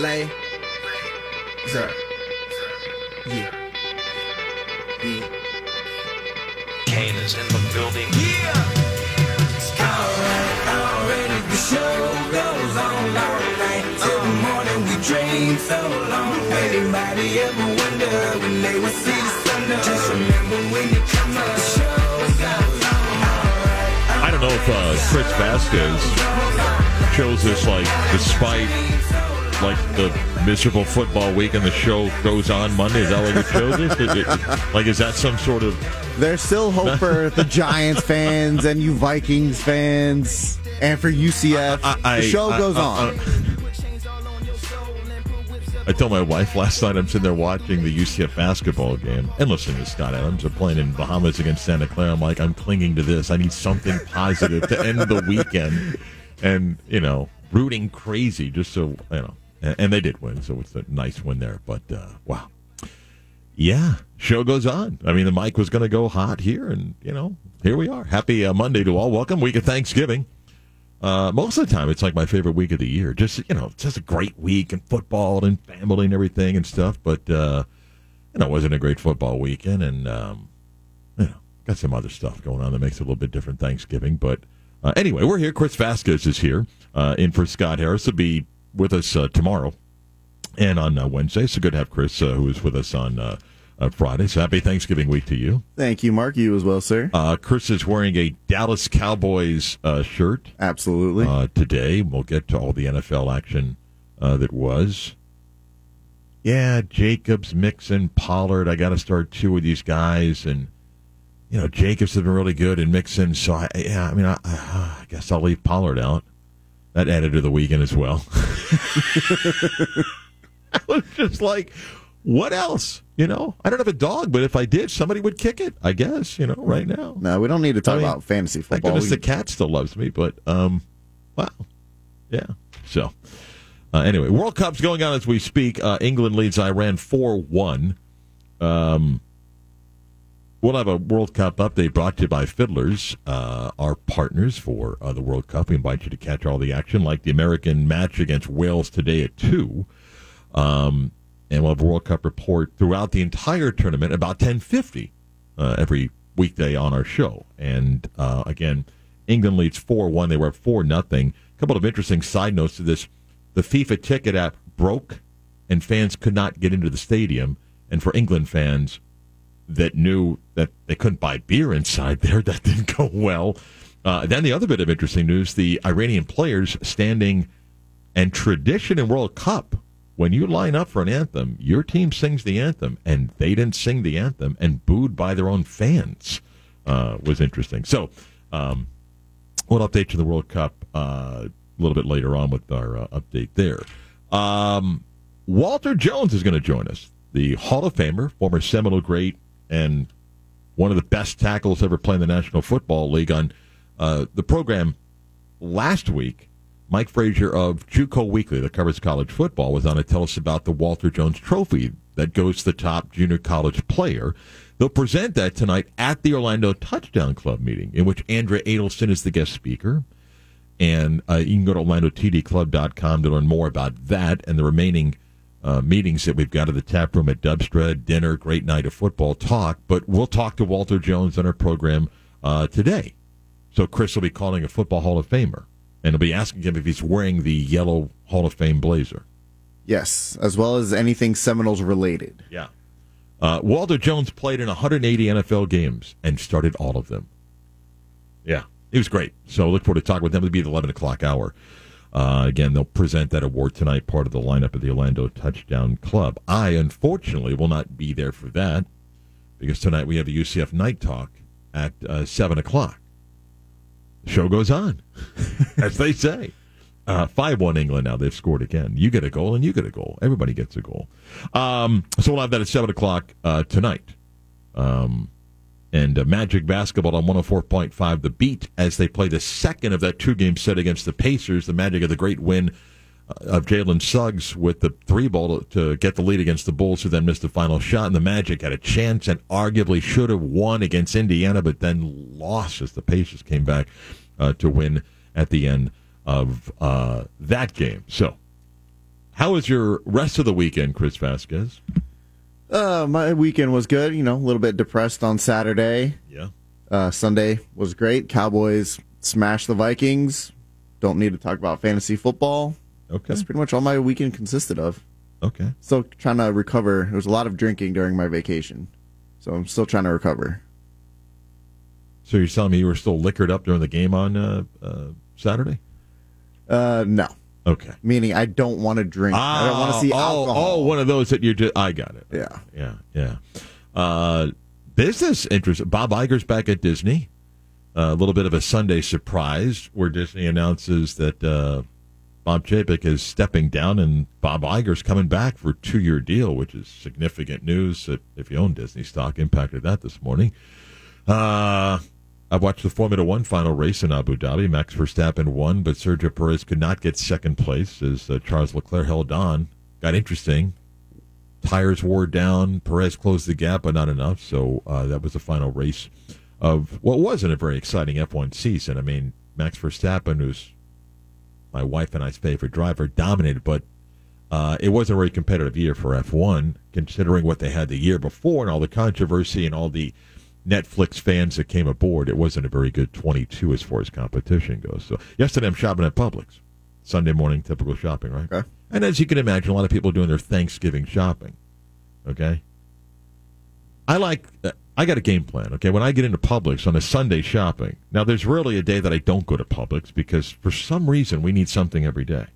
Lay. Sir. Yeah. Yeah. Kane is in the building. Alright, already the show goes on all night till the morning. We dream so long. Anybody ever wonder when they would see the sun? Just remember when you come up, the show goes on. Alright, I don't know if uh, Chris Vasquez chose this like despite like the miserable football week and the show goes on Monday. Is that chose this? It- it- like, is that some sort of There's still hope for the Giants fans and you Vikings fans and for UCF. I- the show I- goes I- on. I told my wife last night I'm sitting there watching the UCF basketball game and listening to Scott Adams. They're playing in Bahamas against Santa Clara. I'm like, I'm clinging to this. I need something positive to end the weekend. And, you know, rooting crazy just so, you know. And, they did win, so it's a nice win there. But, uh, wow. Yeah, show goes on. I mean, the mic was going to go hot here, and, you know, here we are. Happy uh, Monday to all. Welcome, week of Thanksgiving. Uh, most of the time, it's like my favorite week of the year. Just you know, it's just a great week and football and family and everything and stuff. But uh, you know, it wasn't a great football weekend, and um, you know, got some other stuff going on that makes it a little bit different Thanksgiving. But uh, anyway, we're here. Chris Vasquez is here, uh, in for Scott Harris. Will be with us uh, tomorrow and on uh, Wednesday. So good to have Chris, uh, who is with us on uh, Friday. So happy Thanksgiving week to you. Thank you, Mark. You as well, sir. Uh, Chris is wearing a Dallas Cowboys uh, shirt Absolutely. uh, today. We'll get to all the NFL action uh, that was. Yeah, Jacobs, Mixon, Pollard. I got to start two of these guys, and you know Jacobs has been really good, and Mixon. So I, yeah, I mean, I, I guess I'll leave Pollard out. That added to the weekend as well. I was just like, what else? You know, I don't have a dog, but if I did, somebody would kick it. I guess you know right now. no, we don't need to talk I mean, about fantasy Thank football. goodness We- the cat still loves me, but um, wow, yeah. So uh, anyway, World Cup's going on as we speak. Uh, England leads Iran four one. Um, we'll have a World Cup update brought to you by Fiddlers, uh, our partners for uh, the World Cup. We invite you to catch all the action, like the American match against Wales today at two. Um, and we'll have a World Cup report throughout the entire tournament about ten fifty uh, every weekday on our show. And uh, again, England leads four one. They were up four nothing. A couple of interesting side notes to this: the FIFA ticket app broke, and fans could not get into the stadium. And for England fans that knew that they couldn't buy beer inside there, that didn't go well. Uh, then the other bit of interesting news: the Iranian players standing and tradition in World Cup. When you line up for an anthem, your team sings the anthem, and they didn't sing the anthem, and booed by their own fans, uh, was interesting. So, um, we'll update you the World Cup uh, a little bit later on with our uh, update there. Um, Walter Jones is going to join us, the Hall of Famer, former Seminole great, and one of the best tackles ever playing the National Football League. On uh, the program last week, Mike Frazier of JUCO Weekly, that covers college football, was on to tell us about the Walter Jones Trophy that goes to the top junior college player. They'll present that tonight at the Orlando Touchdown Club meeting, in which Andrea Adelson is the guest speaker. And uh, you can go to OrlandoTDClub.com to learn more about that and the remaining uh, meetings that we've got at the tap room at Dubstra, dinner, great night of football talk. But we'll talk to Walter Jones on our program uh, today. So Chris will be calling a football Hall of Famer, and he'll be asking him if he's wearing the yellow Hall of Fame blazer. yes, as well as anything Seminoles related. Yeah. Uh, Walter Jones played in 180 NFL games and started all of them. Yeah, he was great. So look forward to talking with him. It'll be the 11 o'clock hour. Uh, again, they'll present that award tonight, part of the lineup of the Orlando Touchdown Club. I, unfortunately, will not be there for that because tonight we have a UCF Night Talk at uh, 7 o'clock. The show goes on, as they say. Uh, 5 1 England now. They've scored again. You get a goal and you get a goal. Everybody gets a goal. Um, so we'll have that at 7 o'clock uh, tonight. Um, and uh, Magic Basketball on 104.5 The Beat as they play the second of that two game set against the Pacers. The Magic of the great win uh, of Jalen Suggs with the three ball to, to get the lead against the Bulls, who then missed the final shot. And the Magic had a chance and arguably should have won against Indiana, but then lost as the Pacers came back uh, to win at the end of uh, that game. So How was your rest of the weekend, Chris Vasquez? Uh, my weekend was good. You know, a little bit depressed on Saturday. Yeah. Uh, Sunday was great. Cowboys smashed the Vikings. Don't need to talk about fantasy football. Okay. That's pretty much all my weekend consisted of. Okay. Still trying to recover. There was a lot of drinking during my vacation, so I'm still trying to recover. So you're telling me you were still liquored up during the game on uh, uh, Saturday? Uh, no, Okay. meaning I don't want to drink. I don't want to see oh, alcohol. Oh, one of those that you're just. I got it. Yeah. Yeah. Yeah. Uh, business interest. Bob Iger's back at Disney. a little bit of a Sunday surprise where Disney announces that uh, Bob Chapek is stepping down and Bob Iger's coming back for a two year deal, which is significant news. That if you own Disney stock, impacted that this morning. Uh, I've watched the Formula One final race in Abu Dhabi. Max Verstappen won, but Sergio Perez could not get second place as uh, Charles Leclerc held on. Got interesting. Tires wore down. Perez closed the gap, but not enough. So uh, that was the final race of what wasn't a very exciting F1 season. I mean, Max Verstappen, who's my wife and I's favorite driver, dominated, but uh, it wasn't a very competitive year for F1, considering what they had the year before and all the controversy and all the Netflix fans that came aboard. It wasn't a very good 22 as far as competition goes. So yesterday I'm shopping at Publix. Sunday morning, typical shopping, right? Okay. And as you can imagine, a lot of people are doing their Thanksgiving shopping. Okay. I like. uh, I got a game plan. Okay, when I get into Publix on a Sunday shopping, now there's rarely a day that I don't go to Publix because for some reason we need something every day.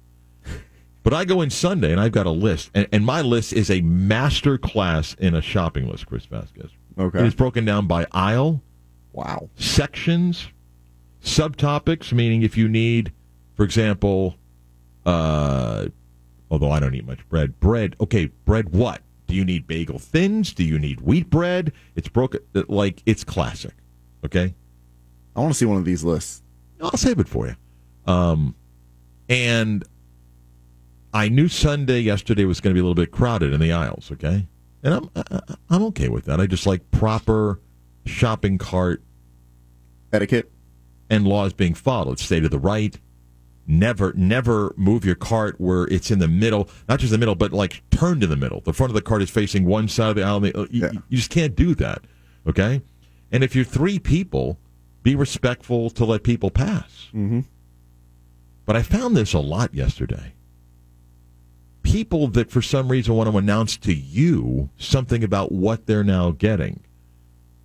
But I go in Sunday and I've got a list, and, and my list is a master class in a shopping list. Chris Vasquez. Okay. It is broken down by aisle, Wow. sections, subtopics, meaning if you need, for example, uh, although I don't eat much bread, bread, okay, bread what? Do you need bagel thins? Do you need wheat bread? It's broken, like, it's classic, okay? I want to see one of these lists. I'll save it for you. Um, and I knew Sunday yesterday was going to be a little bit crowded in the aisles, okay? And I'm I, I'm okay with that. I just like proper shopping cart Etiquette. and laws being followed. Stay to the right. Never, never move your cart where it's in the middle. Not just in the middle, but like turned in the middle. The front of the cart is facing one side of the aisle. You, Yeah. you just can't do that. Okay. And if you're three people, be respectful to let people pass. Mm-hmm. But I found this a lot yesterday. People that for some reason want to announce to you something about what they're now getting.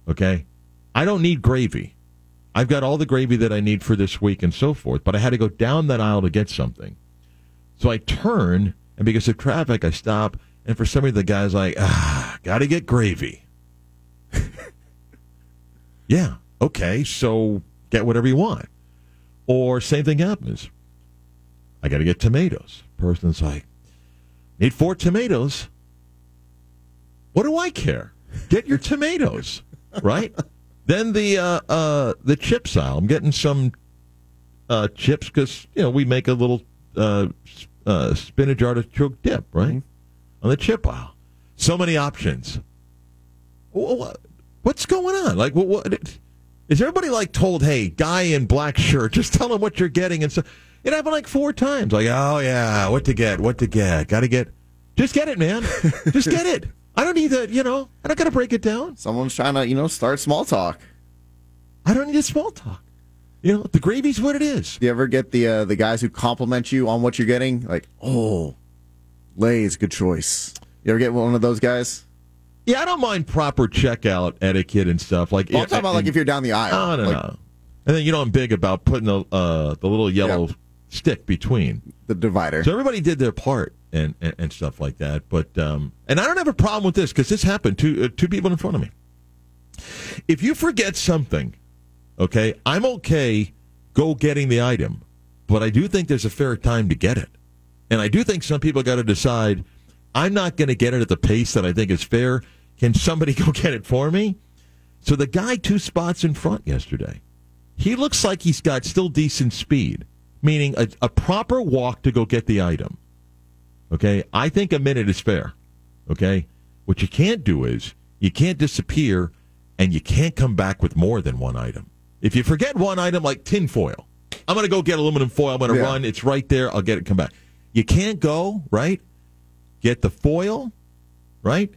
Okay? I don't need gravy. I've got all the gravy that I need for this week and so forth, but I had to go down that aisle to get something. So I turn, and because of traffic, I stop, and for some reason the guy's like, ah, gotta get gravy. yeah, okay, so get whatever you want. Or same thing happens. I got to get tomatoes. Person's like, need four tomatoes. What do I care? Get your tomatoes, right? Then the uh, uh, the chips aisle. I'm getting some uh, chips because you know we make a little uh, uh, spinach artichoke dip, right? On the chip aisle. So many options. Wha- wha- What's going on? Like, what, what is everybody like told? Hey, guy in black shirt, just tell him what you're getting, and so it happened like four times. Like, oh yeah, what to get, what to get, got to get, just get it, man, just get it. I don't need that, you know. I don't got to break it down. Someone's trying to, you know, start small talk. I don't need a small talk. You know, the gravy's what it is. Do you ever get the uh, the guys who compliment you on what you're getting? Like, oh, Lay's good choice. You ever get one of those guys? Yeah, I don't mind proper checkout etiquette and stuff. Like, Well, I'm talking about like if you're down the aisle. no, no, like no. And then you know I'm big about putting the uh, the little yellow Yeah. Stick between. the divider. So everybody did their part and, and, and stuff like that. But um, and I don't have a problem with this because this happened to uh, two people in front of me. If you forget something, okay, I'm okay go getting the item, but I do think there's a fair time to get it, and I do think some people got to decide. I'm not going to get it at the pace that I think is fair. Can somebody go get it for me? So the guy two spots in front yesterday, he looks like he's got still decent speed, meaning a, a proper walk to go get the item. Okay, I think a minute is fair. Okay, what you can't do is you can't disappear and you can't come back with more than one item. If you forget one item like tin foil, I'm going to go get aluminum foil. I'm going to Yeah. run. It's right there. I'll get it. Come back. You can't go right. get the foil, right?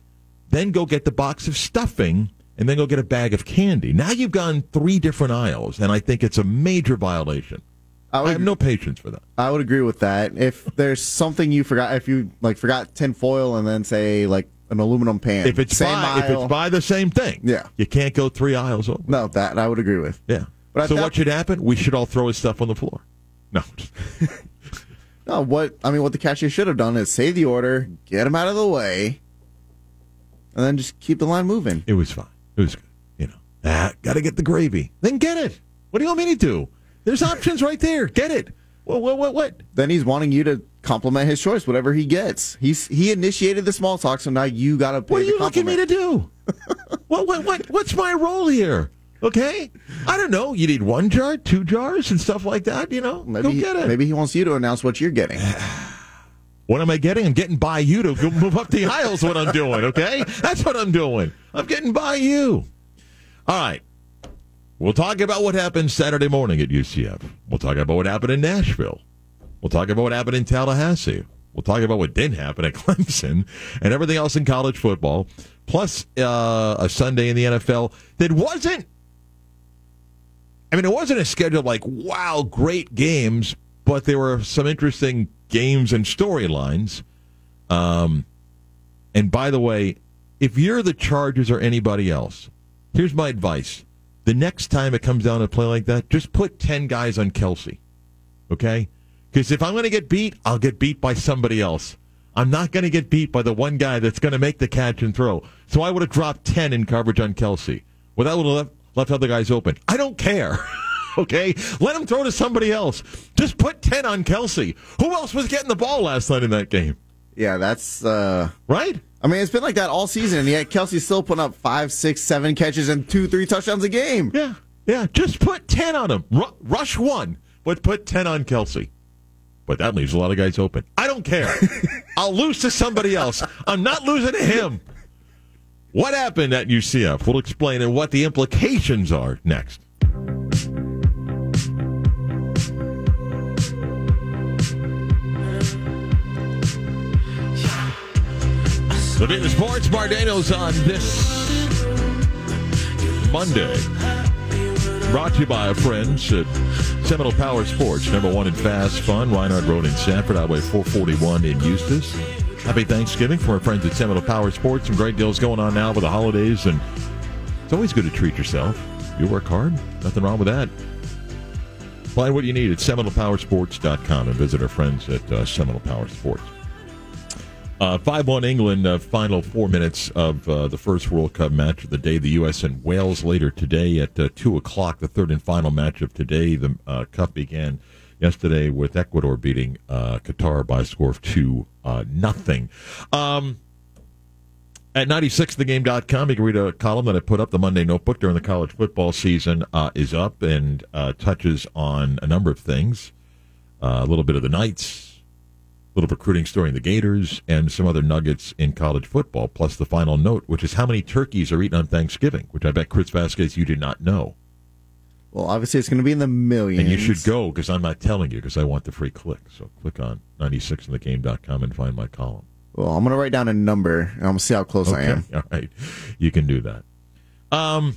Then go get the box of stuffing, and then go get a bag of candy. Now you've gone three different aisles, and I think it's a major violation. I I would, have no patience for that. I would agree with that. If there's something you forgot, if you like forgot tin foil and then say like an aluminum pan, If it's same by, if it's by the same thing, Yeah. you can't go three aisles over. no, that I would agree with. Yeah. But so what should happen? We should all throw his stuff on the floor. No. No, what I mean, what the cashier should have done is save the order, get him out of the way, and then just keep the line moving. It was fine. It was good. You know, ah, got to get the gravy. Then get it. What do you want me to do? There's options right there. Get it. What? What? What? what? Then he's wanting you to compliment his choice, whatever he gets. He's he initiated the small talk, so now you got to What are you looking me to do? what? What? What? What's my role here? Okay. I don't know. You need one jar, two jars, and stuff like that. You know, Maybe go he- get it. maybe he wants you to announce what you're getting. What am I getting? I'm getting by you to go move up the aisles. What I'm doing, okay? That's what I'm doing. I'm getting by you. All right. We'll talk about what happened Saturday morning at UCF. We'll talk about what happened in Nashville. We'll talk about what happened in Tallahassee. We'll talk about what didn't happen at Clemson and everything else in college football, plus uh, a Sunday in the NFL that wasn't. I mean, it wasn't a schedule like wow, great games, but there were some interesting games and storylines. Um, and by the way, if you're the Chargers or anybody else, here's my advice: the next time it comes down to play like that, just put ten guys on Kelsey, okay? Because if I'm going to get beat, I'll get beat by somebody else. I'm not going to get beat by the one guy that's going to make the catch and throw. So I would have dropped 10 in coverage on Kelsey. Well, that would have left, left other guys open. I don't care. okay? Let him throw to somebody else. Just put 10 on Kelsey. Who else was getting the ball last night in that game? yeah, that's. uh Right? I mean, it's been like that all season, and yet Kelsey's still putting up five, six, seven catches and two, three touchdowns a game. Yeah. Yeah. Just put 10 on him. Ru- rush one, but put 10 on Kelsey. But that leaves a lot of guys open. I don't care. I'll lose to somebody else. I'm not losing to him. What happened at UCF? We'll explain and what the implications are next. The Beat the Sports, Marc Daniels on this Monday. Brought to you by our friends at Seminole Power Sports, number one in fast fun, Rinehart Road in Sanford, Highway 441 in Eustis. Happy Thanksgiving from our friends at Seminole Power Sports. Some great deals going on now for the holidays, and it's always good to treat yourself. You work hard, nothing wrong with that. Find what you need at SeminolePowerSports.com and visit our friends at uh, Seminole Power Sports. Uh, 5 1 England, uh, final four minutes of uh, the first World Cup match of the day. The U.S. and Wales later today at uh, 2 o'clock, the third and final match of today. The uh, Cup began yesterday with Ecuador beating uh, Qatar by a score of 2 uh, nothing. Um, at 96thegame.com, you can read a column that I put up. The Monday Notebook during the college football season is up and touches on a number of things. A little bit of the Knights, little recruiting story in the Gators, and some other nuggets in college football, plus the final note, which is how many turkeys are eaten on Thanksgiving, which I bet Chris Vasquez you did not know. Well, obviously, it's going to be in the millions. And you should go because I'm not telling you because I want the free click. So click on 96inthegame.com and find my column. Well, I'm going to write down a number, and I'm going to see how close I am. All right. You can do that. Um,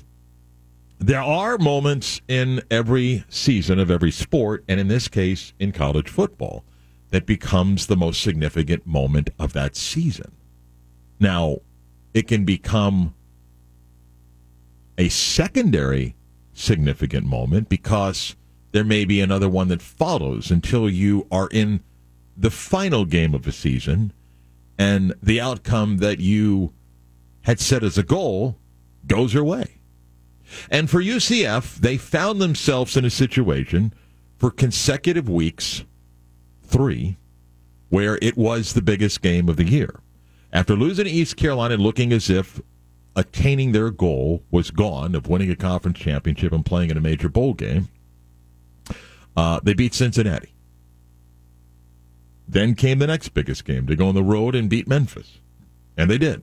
there are moments in every season of every sport, and in this case, in college football, that becomes the most significant moment of that season. Now, it can become a secondary significant moment because there may be another one that follows until you are in the final game of a season and the outcome that you had set as a goal goes your way. And for UCF, they found themselves in a situation for consecutive weeks, three, where it was the biggest game of the year. After losing to East Carolina looking as if attaining their goal was gone of winning a conference championship and playing in a major bowl game, uh, they beat Cincinnati. Then came the next biggest game to go on the road and beat Memphis. And they did.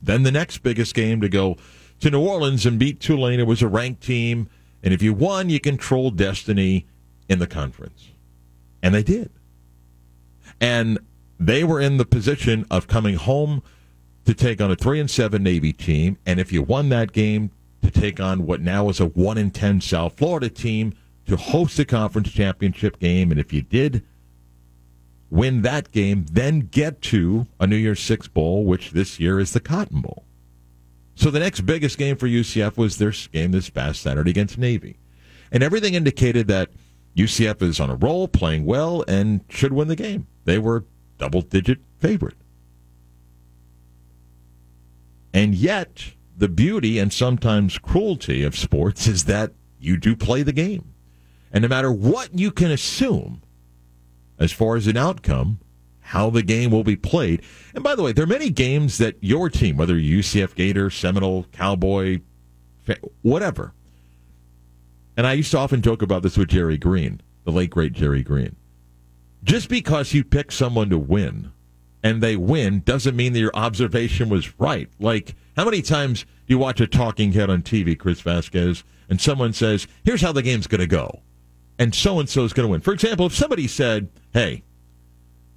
Then the next biggest game to go to New Orleans and beat Tulane. It was a ranked team. And if you won, you controlled destiny in the conference. And they did. And They were in the position of coming home to take on a three and seven Navy team, and if you won that game, to take on what now is a one in ten South Florida team to host the conference championship game, and if you did win that game, then get to a New Year's Six Bowl, which this year is the Cotton Bowl. So the next biggest game for UCF was their game this past Saturday against Navy. And everything indicated that UCF is on a roll, playing well, and should win the game. They were double digit favorite. And yet, the beauty and sometimes cruelty of sports is that you do play the game. And no matter what you can assume as far as an outcome, how the game will be played. And by the way, there are many games that your team, whether UCF Gator, Seminole, Cowboy, whatever. And I used to often joke about this with Jerry Green, the late great Jerry Green. Just because you pick someone to win and they win doesn't mean that your observation was right. Like, how many times do you watch a talking head on TV, Chris Vasquez, and someone says, here's how the game's going to go, and so and so is going to win? For example, if somebody said, hey,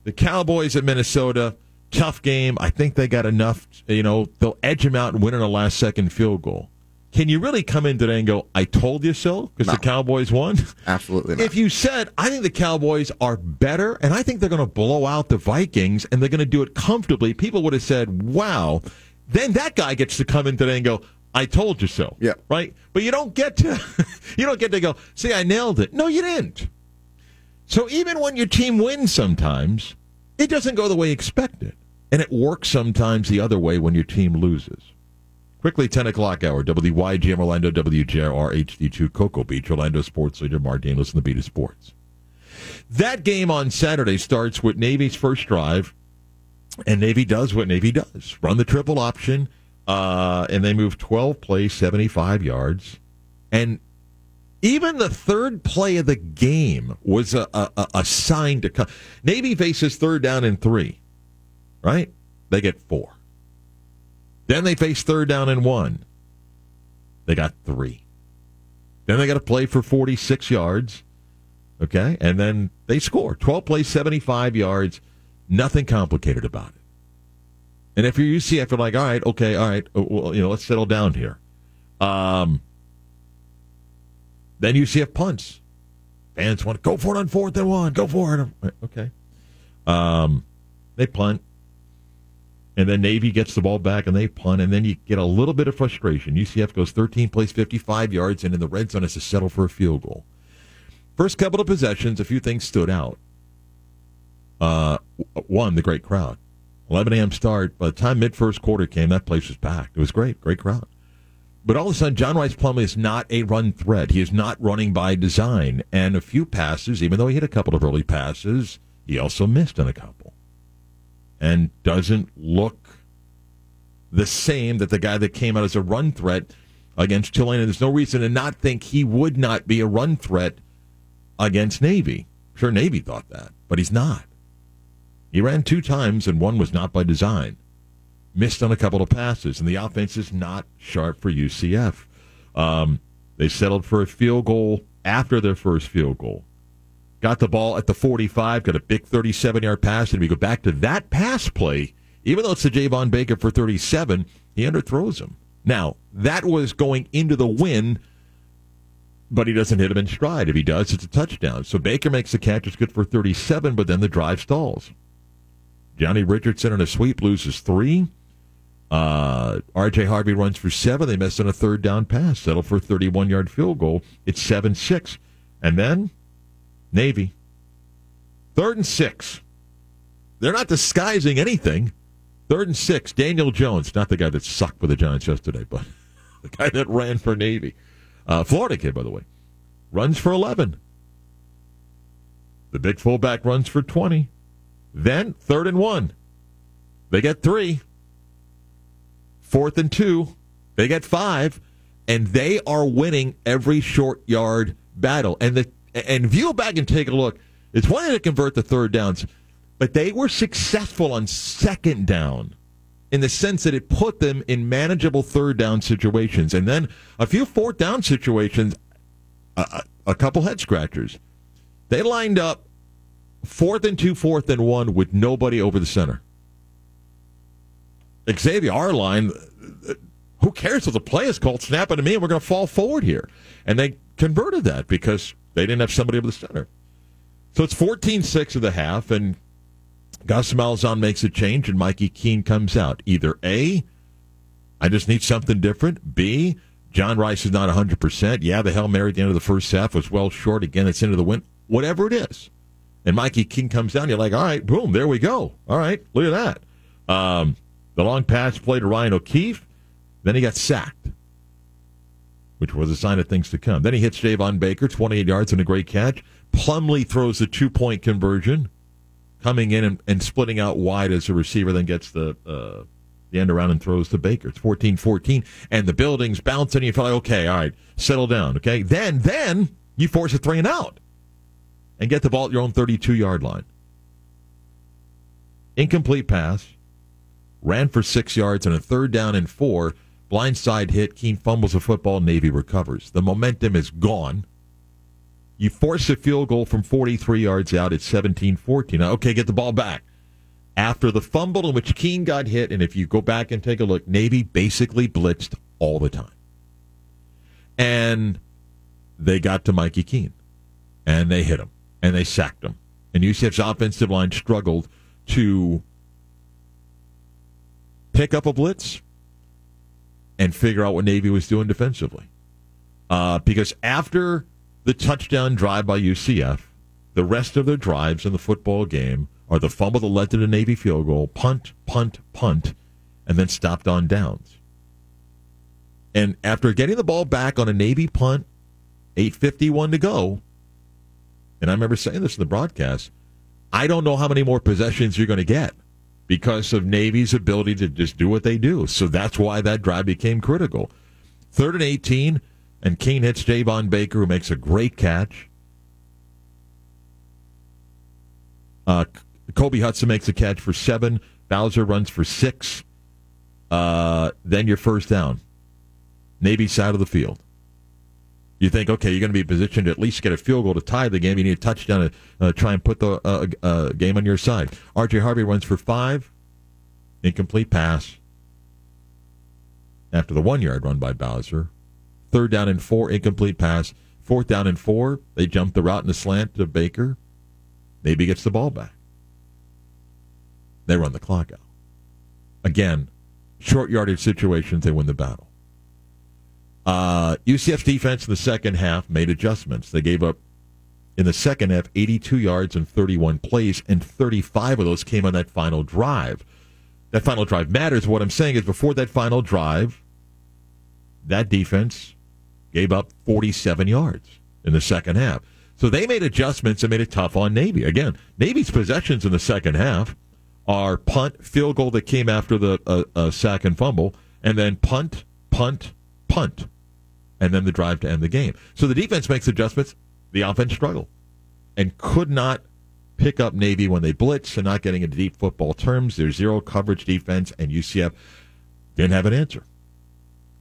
the Cowboys at Minnesota, tough game. I think they got enough, you know, they'll edge them out and win on a last second field goal. Can you really come in today and go, I told you so? Because No. the Cowboys won? Absolutely not. If you said, I think the Cowboys are better and I think they're going to blow out the Vikings and they're going to do it comfortably, people would have said, wow. Then that guy gets to come in today and go, I told you so. Yeah. Right? But you don't get to you don't get to go, see, I nailed it. No, you didn't. So even when your team wins sometimes, it doesn't go the way expected. And it works sometimes the other way when your team loses. Quickly, 10 o'clock hour, WYGM Orlando, WJR HD2, Cocoa Beach, Orlando sports leader Mark Daniels and the Beat of Sports. That game on Saturday starts with Navy's first drive, and Navy does what Navy does run the triple option, uh, and they move 12 plays, 75 yards. And even the third play of the game was a, a, a- a sign to come. Navy faces third down and three, right? They get four. Then they face third down and one. They got three. Then they got to play for 46 yards. Okay. And then they score 12 plays, 75 yards. Nothing complicated about it. And if you're UCF, you're like, all right, okay, all right, uh, well, you know, let's settle down here. Um, then UCF punts. Fans want to go for it on fourth and one. Go for it. Okay. Um, they punt. And then Navy gets the ball back and they punt. And then you get a little bit of frustration. UCF goes 13 plays, 55 yards, and in the red zone has to settle for a field goal. First couple of possessions, a few things stood out. Uh, one, the great crowd. 11 a.m. start. By the time mid first quarter came, that place was packed. It was great. Great crowd. But all of a sudden, John Rice Plumlee is not a run threat. He is not running by design. And a few passes, even though he hit a couple of early passes, he also missed on a couple. And doesn't look the same that the guy that came out as a run threat against Tulane. And there's no reason to not think he would not be a run threat against Navy. Sure, Navy thought that, but he's not. He ran two times, and one was not by design missed on a couple of passes, and the offense is not sharp for UCF. Um, they settled for a field goal after their first field goal. Got the ball at the 45, got a big 37 yard pass, and we go back to that pass play. Even though it's the Javon Baker for 37, he underthrows him. Now, that was going into the win, but he doesn't hit him in stride. If he does, it's a touchdown. So Baker makes the catch, it's good for 37, but then the drive stalls. Johnny Richardson on a sweep loses three. Uh, RJ Harvey runs for seven. They miss on a third down pass, settle for a 31 yard field goal. It's 7 6. And then Navy. Third and six. They're not disguising anything. Third and six. Daniel Jones, not the guy that sucked for the Giants yesterday, but the guy that ran for Navy. Uh, Florida kid, by the way. Runs for 11. The big fullback runs for 20. Then third and one. They get three. Fourth and two. They get five. And they are winning every short yard battle. And the and if you go back and take a look, it's one to convert the third downs, but they were successful on second down in the sense that it put them in manageable third down situations. And then a few fourth down situations, a, a a couple head scratchers. They lined up fourth and two, fourth and one with nobody over the center. Xavier Arline, who cares if the play is called? Snap it to me, and we're going to fall forward here. And they converted that because they didn't have somebody over the center. So it's 14 6 of the half, and Gus Malzahn makes a change, and Mikey Keene comes out. Either A, I just need something different. B, John Rice is not 100%. Yeah, the Hail Mary at the end of the first half was well short. Again, it's into the wind. Whatever it is. And Mikey Keene comes down. You're like, all right, boom, there we go. All right, look at that. Um, the long pass play to Ryan O'Keefe. Then he got sacked, which was a sign of things to come. Then he hits Javon Baker, 28 yards and a great catch. Plumlee throws the two point conversion, coming in and, and, splitting out wide as a receiver, then gets the uh, the end around and throws to Baker. It's 14 14, and the building's bouncing. You feel like, okay, all right, settle down. Okay. Then, then you force a three and out and get the ball at your own 32 yard line. Incomplete pass, ran for six yards, and a third down and four. Blindside hit. Keene fumbles the football. Navy recovers. The momentum is gone. You force a field goal from 43 yards out at 17 14. Okay, get the ball back. After the fumble in which Keene got hit, and if you go back and take a look, Navy basically blitzed all the time. And they got to Mikey Keene, and they hit him, and they sacked him. And UCF's offensive line struggled to pick up a blitz and figure out what Navy was doing defensively. Uh, because after the touchdown drive by UCF, the rest of their drives in the football game are the fumble that led to the Navy field goal, punt, punt, punt, and then stopped on downs. And after getting the ball back on a Navy punt, 8.51 to go, and I remember saying this in the broadcast, I don't know how many more possessions you're going to get because of Navy's ability to just do what they do. So that's why that drive became critical. Third and 18, and Keene hits Javon Baker, who makes a great catch. Uh, Kobe Hudson makes a catch for seven. Bowser runs for six. Uh, then you're first down. Navy side of the field. You think, okay, you're going to be positioned to at least get a field goal to tie the game. You need a touchdown to uh, try and put the uh, uh, game on your side. RJ Harvey runs for five. Incomplete pass. After the one yard run by Bowser. Third down and four, incomplete pass. Fourth down and four, they jump the route in the slant to Baker. Navy gets the ball back. They run the clock out. Again, short yardage situations, they win the battle. Uh, UCF's defense in the second half made adjustments. They gave up in the second half 82 yards and 31 plays, and 35 of those came on that final drive. That final drive matters. What I'm saying is, before that final drive, that defense gave up 47 yards in the second half. So they made adjustments and made it tough on Navy. Again, Navy's possessions in the second half are punt, field goal that came after the uh, uh, sack and fumble, and then punt, punt, punt and then the drive to end the game. So the defense makes adjustments. The offense struggled and could not pick up Navy when they blitz and not getting into deep football terms. There's zero coverage defense, and UCF didn't have an answer.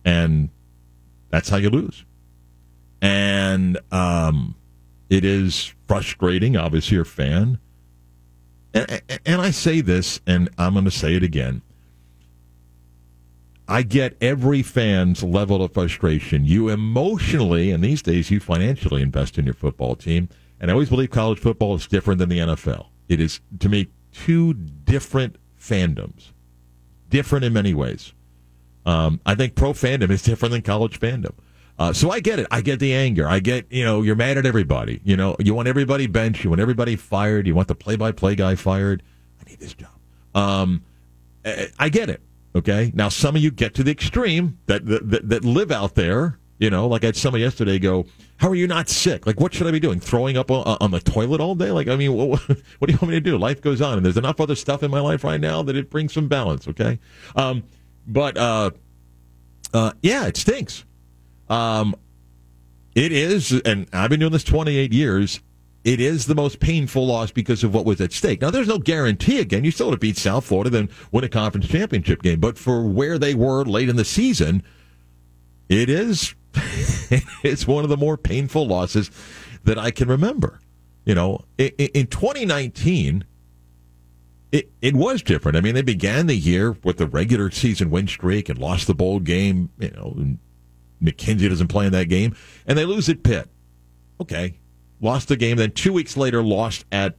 And that's how you lose. And um, it is frustrating. Obviously, you're a fan. And, and I say this, and I'm going to say it again. I get every fan's level of frustration. You emotionally, and these days you financially invest in your football team. And I always believe college football is different than the NFL. It is, to me, two different fandoms, different in many ways. Um, I think pro fandom is different than college fandom. Uh, so I get it. I get the anger. I get, you know, you're mad at everybody. You know, you want everybody benched. You want everybody fired. You want the play by play guy fired. I need this job. Um, I get it. Okay. Now, some of you get to the extreme that, that, that live out there. You know, like I had somebody yesterday go, "How are you not sick? Like, what should I be doing? Throwing up on, on the toilet all day? Like, I mean, what, what, do you want me to do? Life goes on, and there's enough other stuff in my life right now that it brings some balance. Okay, um, but uh, uh, yeah, it stinks. Um, it is, and I've been doing this 28 years it is the most painful loss because of what was at stake. Now, there's no guarantee again. You still have beat South Florida, then win a conference championship game. But for where they were late in the season, it is it's one of the more painful losses that I can remember. You know, in 2019, it, it was different. I mean, they began the year with the regular season win streak and lost the bowl game. You know, McKenzie doesn't play in that game, and they lose at Pitt. Okay, lost the game. Then two weeks later, lost at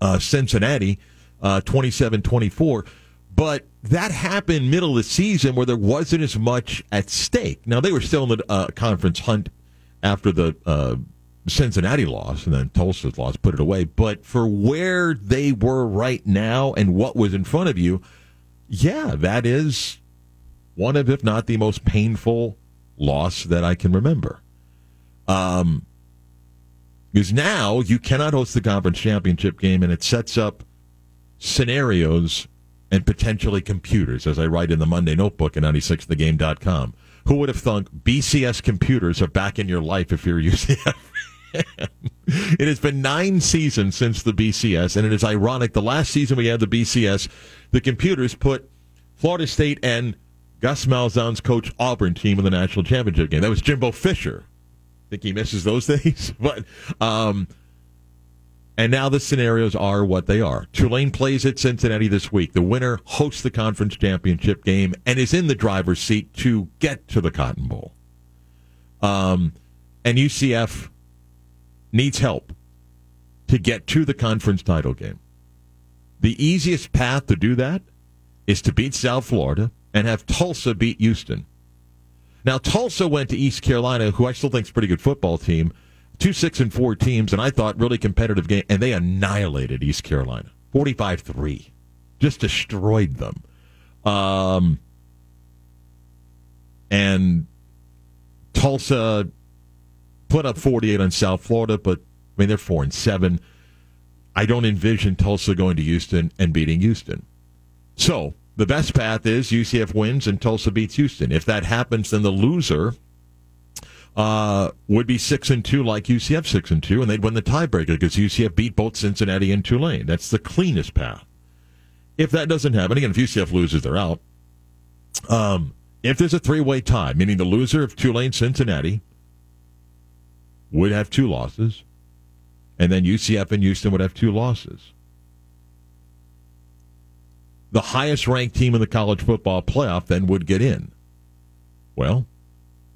uh, Cincinnati, uh, 27-24. But that happened middle of the season where there wasn't as much at stake. Now they were still in the uh, conference hunt after the uh, Cincinnati loss, and then Tulsa's loss put it away. But for where they were right now and what was in front of you, yeah, that is one of, if not the most painful loss that I can remember. Um, because now you cannot host the conference championship game, and it sets up scenarios and potentially computers, as I write in the Monday notebook at 96thegame.com. Who would have thunk BCS computers are back in your life if you're UCF? it has been nine seasons since the BCS, and it is ironic. The last season we had the BCS, the computers put Florida State and Gus Malzahn's coach Auburn team in the national championship game. That was Jimbo Fisher. Think he misses those things. but um, and now the scenarios are what they are. Tulane plays at Cincinnati this week. The winner hosts the conference championship game and is in the driver's seat to get to the Cotton Bowl. Um, and UCF needs help to get to the conference title game. The easiest path to do that is to beat South Florida and have Tulsa beat Houston. Now, Tulsa went to East Carolina, who I still think is a pretty good football team, two six and four teams, and I thought really competitive game, and they annihilated East Carolina, forty five three, just destroyed them. Um, and Tulsa put up forty eight on South Florida, but I mean they're four and seven. I don't envision Tulsa going to Houston and beating Houston. So the best path is UCF wins and Tulsa beats Houston. If that happens, then the loser uh, would be six and two, like UCF six and two, and they'd win the tiebreaker because UCF beat both Cincinnati and Tulane. That's the cleanest path. If that doesn't happen, again, if UCF loses, they're out. Um, if there's a three-way tie, meaning the loser of Tulane Cincinnati would have two losses, and then UCF and Houston would have two losses. The highest ranked team in the college football playoff then would get in. Well,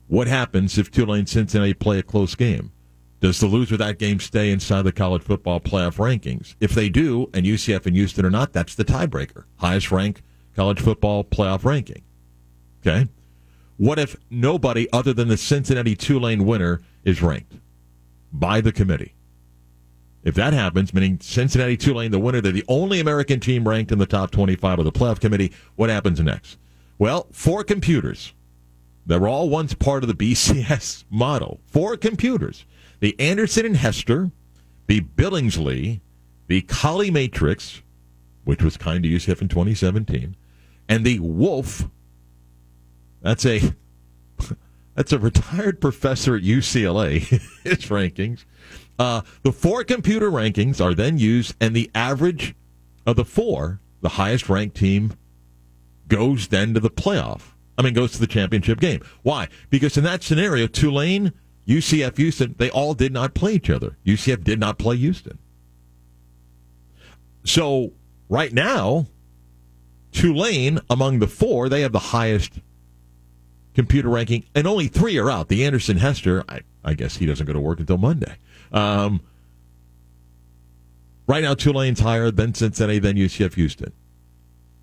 what happens if Tulane Cincinnati play a close game? Does the loser of that game stay inside the college football playoff rankings? If they do, and UCF and Houston are not, that's the tiebreaker. Highest ranked college football playoff ranking. Okay? What if nobody other than the Cincinnati Tulane winner is ranked by the committee? If that happens, meaning Cincinnati Tulane, the winner, they're the only American team ranked in the top 25 of the playoff committee, what happens next? Well, four computers that were all once part of the BCS model. Four computers. The Anderson and Hester, the Billingsley, the Colley Matrix, which was kind of UCF in 2017, and the Wolfe. That's a that's a retired professor at UCLA. His rankings. Uh, the four computer rankings are then used, and the average of the four, the highest ranked team, goes then to the playoff. I mean, goes to the championship game. Why? Because in that scenario, Tulane, UCF, Houston, they all did not play each other. UCF did not play Houston. So right now, Tulane, among the four, they have the highest computer ranking, and only three are out. The Anderson Hester, I, I guess he doesn't go to work until Monday. Um, right now, Tulane's higher, then Cincinnati, then UCF, Houston.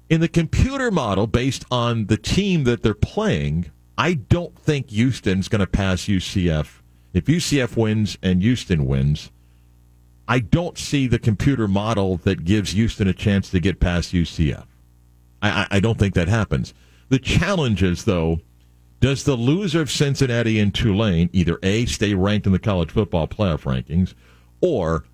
In the computer model, based on the team that they're playing, I don't think Houston's going to pass UCF. If UCF wins and Houston wins, I don't see the computer model that gives Houston a chance to get past UCF. I, I, I don't think that happens. The challenge is, though, does the loser of Cincinnati and Tulane either A, stay ranked in the college football playoff rankings, or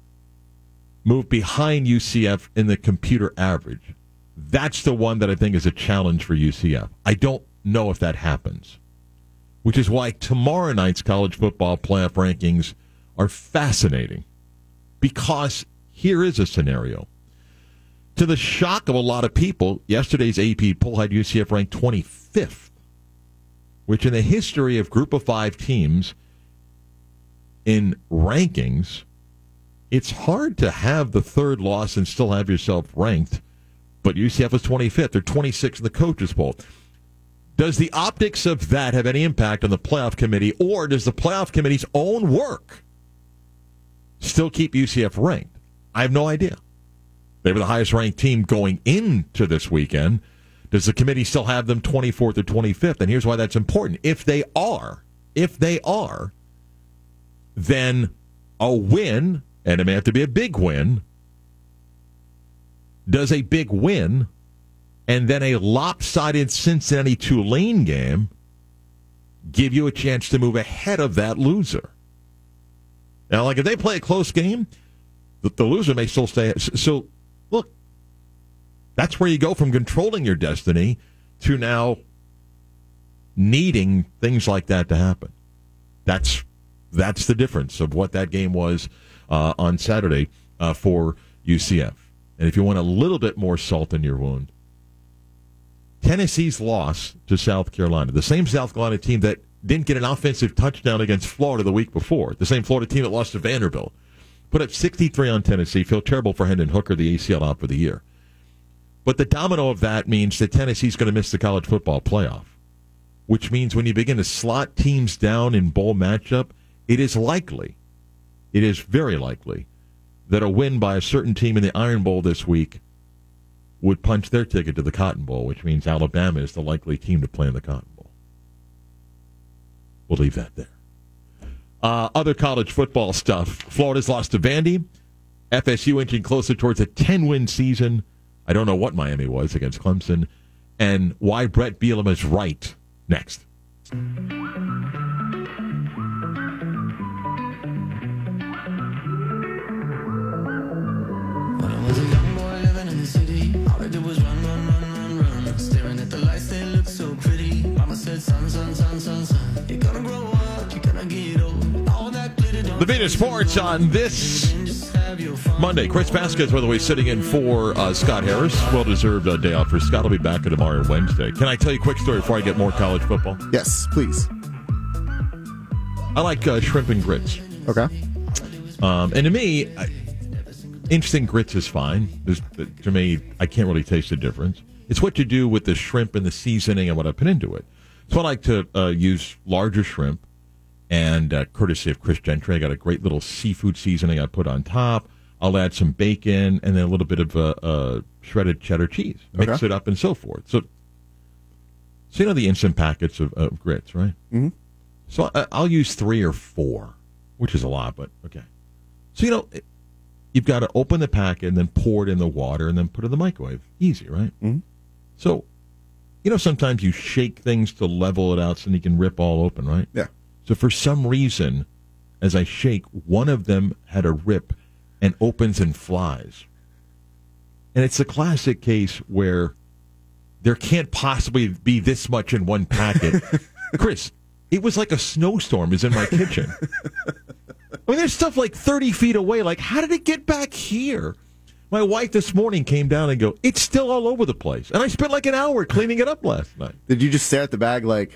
move behind UCF in the computer average? That's the one that I think is a challenge for UCF. I don't know if that happens, which is why tomorrow night's college football playoff rankings are fascinating because here is a scenario. To the shock of a lot of people, yesterday's AP poll had UCF ranked 25th, which in the history of group of five teams in rankings it's hard to have the third loss and still have yourself ranked. But UCF was 25th. They're 26th in the coaches poll. Does the optics of that have any impact on the playoff committee, or does the playoff committee's own work still keep UCF ranked? I have no idea. They were the highest ranked team going into this weekend. Does the committee still have them 24th or 25th? And here's why that's important. If they are, if they are, then a win, and it may have to be a big win, does a big win and then a lopsided Cincinnati Tulane game give you a chance to move ahead of that loser? Now, like if they play a close game, the, the loser may still stay. So, look, that's where you go from controlling your destiny to now needing things like that to happen. That's that's the difference of what that game was uh, on Saturday uh, for UCF. And if you want a little bit more salt in your wound, Tennessee's loss to South Carolina, the same South Carolina team that didn't get an offensive touchdown against Florida the week before, the same Florida team that lost to Vanderbilt, put up 63 on Tennessee. Feel terrible for Hendon Hooker, the ACL out for the year. But the domino of that means that Tennessee's going to miss the college football playoff, which means when you begin to slot teams down in bowl matchup, it is likely, it is very likely, that a win by a certain team in the Iron Bowl this week would punch their ticket to the Cotton Bowl, which means Alabama is the likely team to play in the Cotton Bowl. We'll leave that there. Uh, other college football stuff. Florida's lost to Vandy. FSU inching closer towards a 10 win season. I don't know what Miami was against Clemson. And why Bret Bielema is right next. When I was a young boy living in the city, all I did was run, run, run, run, run. Staring at the lights, they look so pretty. Mama said, son, son, son, son, son. You're gonna grow up, you're gonna get old. All that glitter don't The Beat of Sports on this just have your fun. Monday. Chris Vasquez, by the way, sitting in for uh, Scott Harris. Well deserved uh, day off for Scott. will be back tomorrow and Wednesday. Can I tell you a quick story before I get more college football? Yes, please. I like uh, shrimp and grits. Okay. Um, and to me, I, interesting grits is fine. There's, to me, I can't really taste the difference. It's what you do with the shrimp and the seasoning and what I put into it. So I like to uh, use larger shrimp, and uh, courtesy of Chris Gentry, I got a great little seafood seasoning I put on top. I'll add some bacon and then a little bit of uh, uh, shredded cheddar cheese. Mix Okay. it up and so forth. So, so you know the instant packets of, of grits, right? Mm-hmm. So I, I'll use three or four, which is a lot, but okay. So you know, it- you've got to open the packet and then pour it in the water and then put it in the microwave. Easy, right? Mhm. So, you know, sometimes you shake things to level it out so you can rip all open, right? Yeah. So for some reason, as I shake, one of them had a rip and opens and flies. And it's a classic case where there can't possibly be this much in one packet. Chris, it was like a snowstorm is in my kitchen. I mean, there's stuff like 30 feet away. Like, how did it get back here? My wife this morning came down and go, it's still all over the place. And I spent like an hour cleaning it up last night. Did you just stare at the bag like,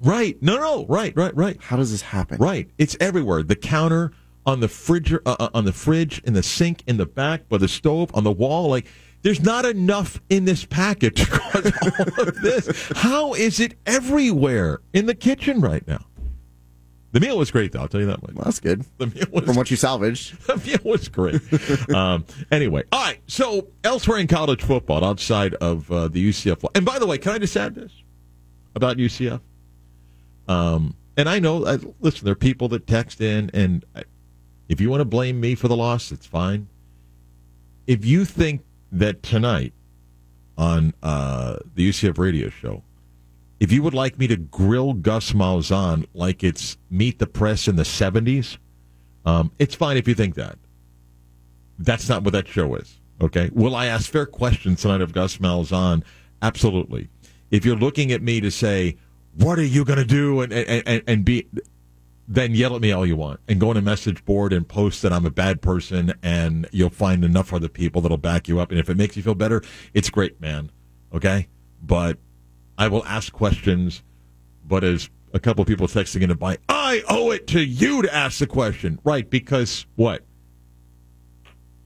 Right. No, no, right, right, right. how does this happen? Right. It's everywhere. The counter, on the fridge, uh, uh, on the fridge, in the sink, in the back, by the stove, on the wall. Like, there's not enough in this packet to cause all of this. How is it everywhere in the kitchen right now? The meal was great, though. I'll tell you that much. Well, that's good. The meal was From what you salvaged. the meal was great. um, anyway, all right. So elsewhere in college football, outside of uh, the UCF, and by the way, can I just add this about UCF? Um, and I know, I, listen, there are people that text in, and I, if you want to blame me for the loss, it's fine. If you think that tonight on uh, the UCF radio show, if you would like me to grill Gus Malzahn like it's Meet the Press in the 70s, um, it's fine if you think that. That's not what that show is. Okay. Will I ask fair questions tonight of Gus Malzahn? Absolutely. If you're looking at me to say, what are you going to do and, and, and, be, then yell at me all you want and go on a message board and post that I'm a bad person and you'll find enough other people that'll back you up. And if it makes you feel better, it's great, man. Okay. But I will ask questions, but as a couple of people texting in to buy, I owe it to you to ask the question. Right. Because what?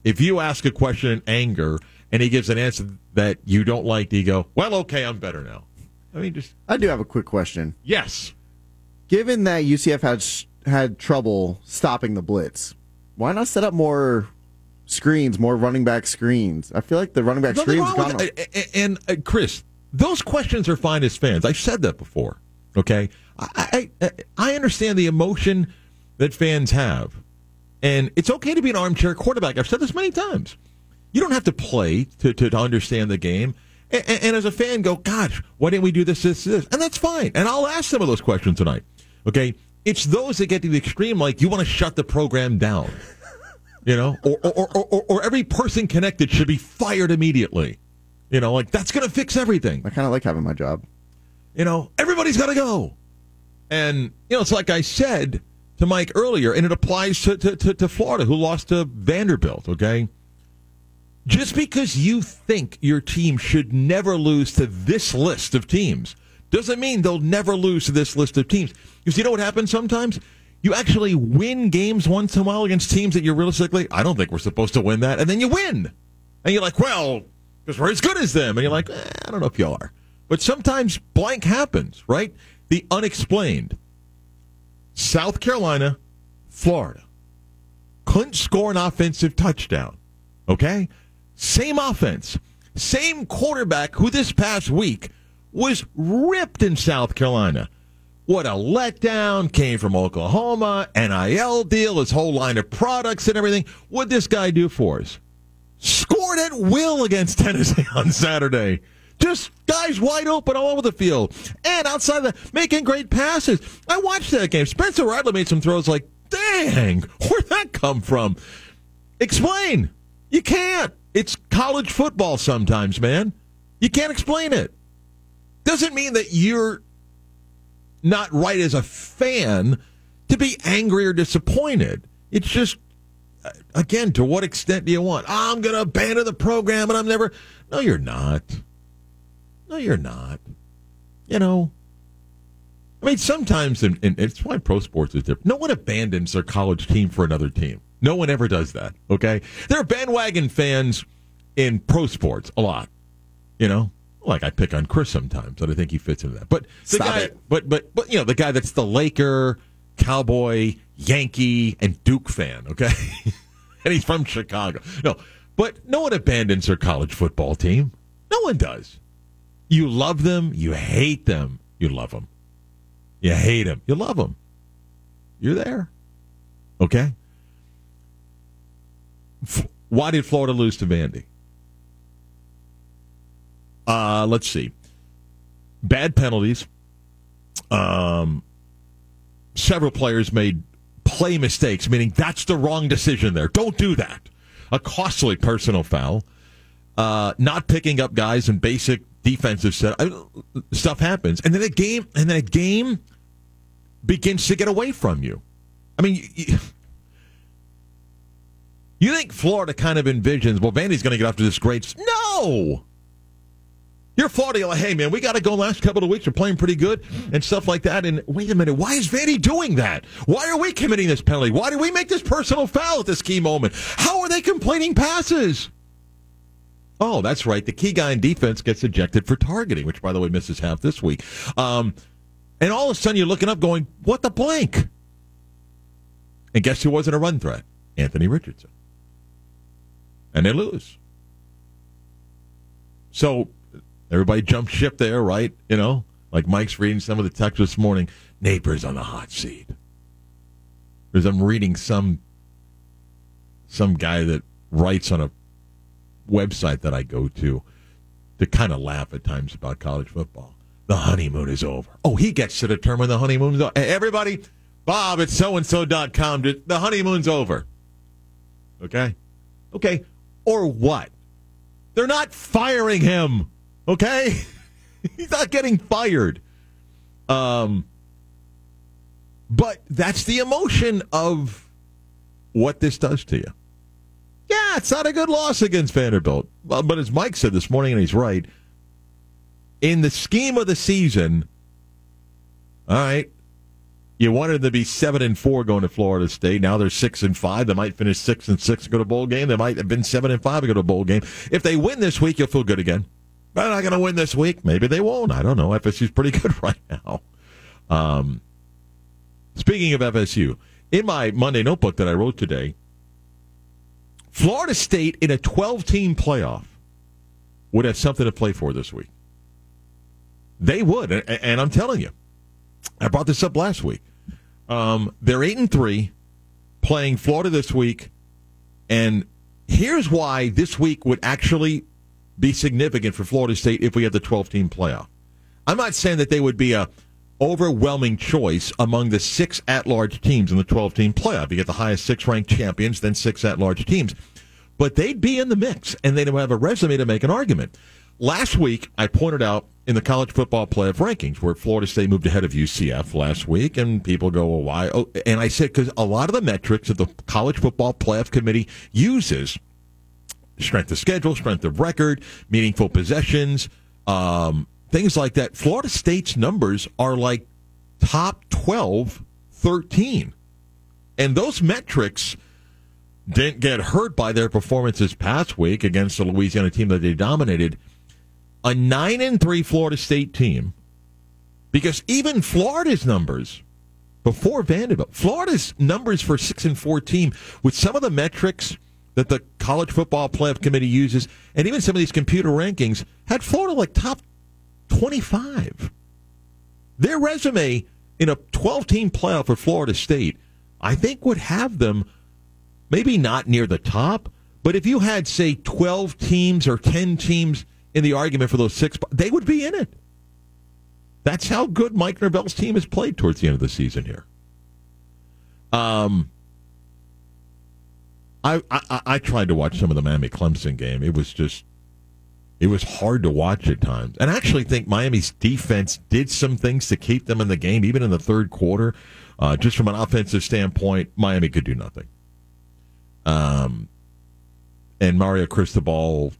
if you ask a question in anger and he gives an answer that you don't like, do you go, well, okay, I'm better now? I mean, just I do have a quick question. yes. Given that UCF had had trouble stopping the blitz, why not set up more screens, more running back screens? I feel like the running back Nothing screens gone. with. And, uh, Chris, those questions are fine as fans. I've said that before. Okay, I, I I understand the emotion that fans have, and it's okay to be an armchair quarterback. I've said this many times. You don't have to play to to, to understand the game. And, and, as a fan, go, gosh, why didn't we do this, this, this? And that's fine. And I'll ask some of those questions tonight. Okay, it's those that get to the extreme, like you want to shut the program down you know, or or, or, or or every person connected should be fired immediately. You know, like that's going to fix everything. I kind of like having my job. You know, everybody's got to go. And, you know, it's like I said to Mike earlier, and it applies to, to, to, to Florida, who lost to Vanderbilt, okay? Just because you think your team should never lose to this list of teams doesn't mean they'll never lose to this list of teams. Because you know what happens sometimes? You actually win games once in a while against teams that you're realistically, I don't think we're supposed to win that. And then you win. And you're like, well, because we're as good as them. And you're like, eh, I don't know if you are. But sometimes blank happens, right? The unexplained. South Carolina, Florida. Couldn't score an offensive touchdown. Okay? Same offense. Same quarterback who this past week was ripped in South Carolina. What a letdown. Came from Oklahoma, NIL deal, his whole line of products and everything. What'd this guy do for us? Scored at will against Tennessee on Saturday. Just guys wide open all over the field. And outside that, making great passes. I watched that game. Spencer Rattler made some throws like, dang, where'd that come from? Explain. You can't. It's college football sometimes, man. You can't explain it. Doesn't mean that you're not right as a fan to be angry or disappointed. It's just, uh, again, to what extent do you want? I'm going to abandon the program and I'm never. No, you're not. No, you're not. You know, I mean, sometimes, and it's why pro sports is different. No one abandons their college team for another team. No one ever does that. Okay, there are bandwagon fans in pro sports a lot. You know, like I pick on Chris sometimes, and I think he fits into that. But the Stop guy, it. but but but you know, the guy that's the Laker, Cowboy, Yankee, and Duke fan. Okay, and he's from Chicago. No, but no one abandons their college football team. No one does. You love them. You hate them. You love them. You hate them. You love them. You're there. Okay. Why did Florida lose to Vandy? Uh, let's see. Bad penalties. Um, several players made play mistakes, meaning that's the wrong decision there. Don't do that. A costly personal foul. Uh, not picking up guys in basic defensive set I- stuff happens, and then a game, and then a game begins to get away from you. I mean, you, you, you think Florida kind of envisions, well, Vandy's going to get off to this great. No! You're Florida, you're like, hey, man, we got to go last couple of weeks. We're playing pretty good and stuff like that. And wait a minute, why is Vandy doing that? Why are we committing this penalty? Why did we make this personal foul at this key moment? How are they complaining passes? Oh, that's right. The key guy in defense gets ejected for targeting, which, by the way, misses half this week. Um, and all of a sudden, you're looking up going, what the blank? And guess who wasn't a run threat? Anthony Richardson. And they lose. So everybody jumped ship there, right? You know, like Mike's reading some of the text this morning. Napier's on the hot seat. Because I'm reading some some guy that writes on a website that I go to to kind of laugh at times about college football. The honeymoon is over. Oh, he gets to determine the honeymoon's over. Everybody, Bob at so and so.com. The honeymoon's over. Okay? Okay. Or what? They're not firing him. Okay? He's not getting fired. Um, but that's the emotion of what this does to you. Yeah, it's not a good loss against Vanderbilt. But as Mike said this morning, and he's right, in the scheme of the season, all right, You wanted to be seven and four going to Florida State. Now they're six and five. They might finish six and six and go to bowl game. They might have been seven and five and go to bowl game. If they win this week, you'll feel good again. They're not going to win this week. Maybe they won't. I don't know. FSU's pretty good right now. Um, speaking of FSU, in my Monday notebook that I wrote today, Florida State in a 12 team playoff would have something to play for this week. They would, and I'm telling you, I brought this up last week. Um, they're eight and three, playing Florida this week, and here's why this week would actually be significant for Florida State if we had the 12 team playoff. I'm not saying that they would be a overwhelming choice among the six at large teams in the 12 team playoff. You get the highest six ranked champions, then six at large teams. But they'd be in the mix and they'd have a resume to make an argument. Last week, I pointed out in the college football playoff rankings where Florida State moved ahead of UCF last week, and people go, well, why? Oh, and I said, because a lot of the metrics that the college football playoff committee uses strength of schedule, strength of record, meaningful possessions, um, things like that. Florida State's numbers are like top 12, 13. And those metrics didn't get hurt by their performances past week against the Louisiana team that they dominated. A 9 and 3 Florida State team, because even Florida's numbers before Vanderbilt, Florida's numbers for 6 and 4 team with some of the metrics that the college football playoff committee uses and even some of these computer rankings had Florida like top 25. Their resume in a 12 team playoff for Florida State, I think would have them maybe not near the top, but if you had, say, 12 teams or 10 teams in the argument for those six, they would be in it. That's how good Mike Norvell's team has played towards the end of the season here. Um, I, I I tried to watch some of the Miami Clemson game. It was just it was hard to watch at times. And I actually think Miami's defense did some things to keep them in the game, even in the third quarter. Uh, just from an offensive standpoint, Miami could do nothing. Um, and Mario Cristobal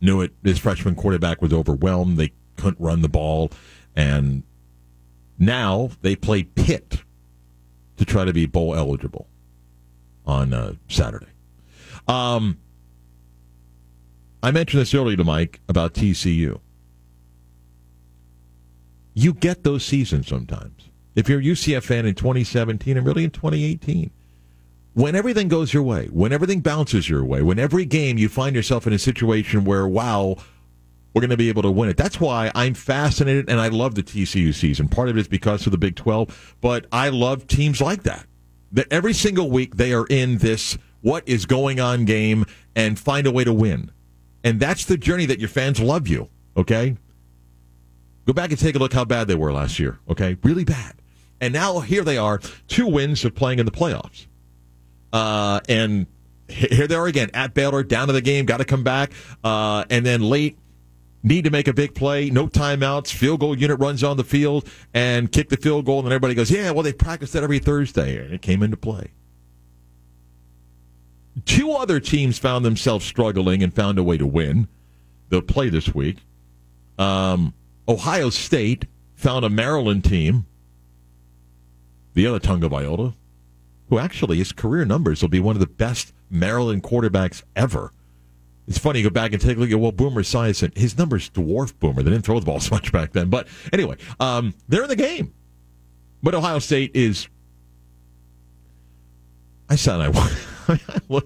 knew it. His freshman quarterback was overwhelmed. They couldn't run the ball, and now they play Pitt to try to be bowl eligible on uh, Saturday. Um, I mentioned this earlier to Mike about TCU. You get those seasons sometimes. If you're a UCF fan in 2017 and really in 2018, when everything goes your way, when everything bounces your way, when every game you find yourself in a situation where, wow, we're going to be able to win it. That's why I'm fascinated and I love the TCU season. Part of it is because of the Big 12, but I love teams like that. That every single week they are in this what is going on game and find a way to win. And that's the journey that your fans love you, okay? Go back and take a look how bad they were last year, okay? Really bad. And now here they are, two wins of playing in the playoffs. Uh, and here they are again at Baylor, down to the game, got to come back. Uh, and then late, need to make a big play, no timeouts, field goal unit runs on the field and kick the field goal. And then everybody goes, yeah, well, they practice that every Thursday. And it came into play. Two other teams found themselves struggling and found a way to win. They'll play this week. Um, Ohio State found a Maryland team, the other Tagovailoa, who actually his career numbers will be one of the best Maryland quarterbacks ever. It's funny, you go back and take a look at, well, Boomer Esiason, his numbers dwarf Boomer. They didn't throw the ball so much back then. But anyway, um, they're in the game. But Ohio State is. I said I.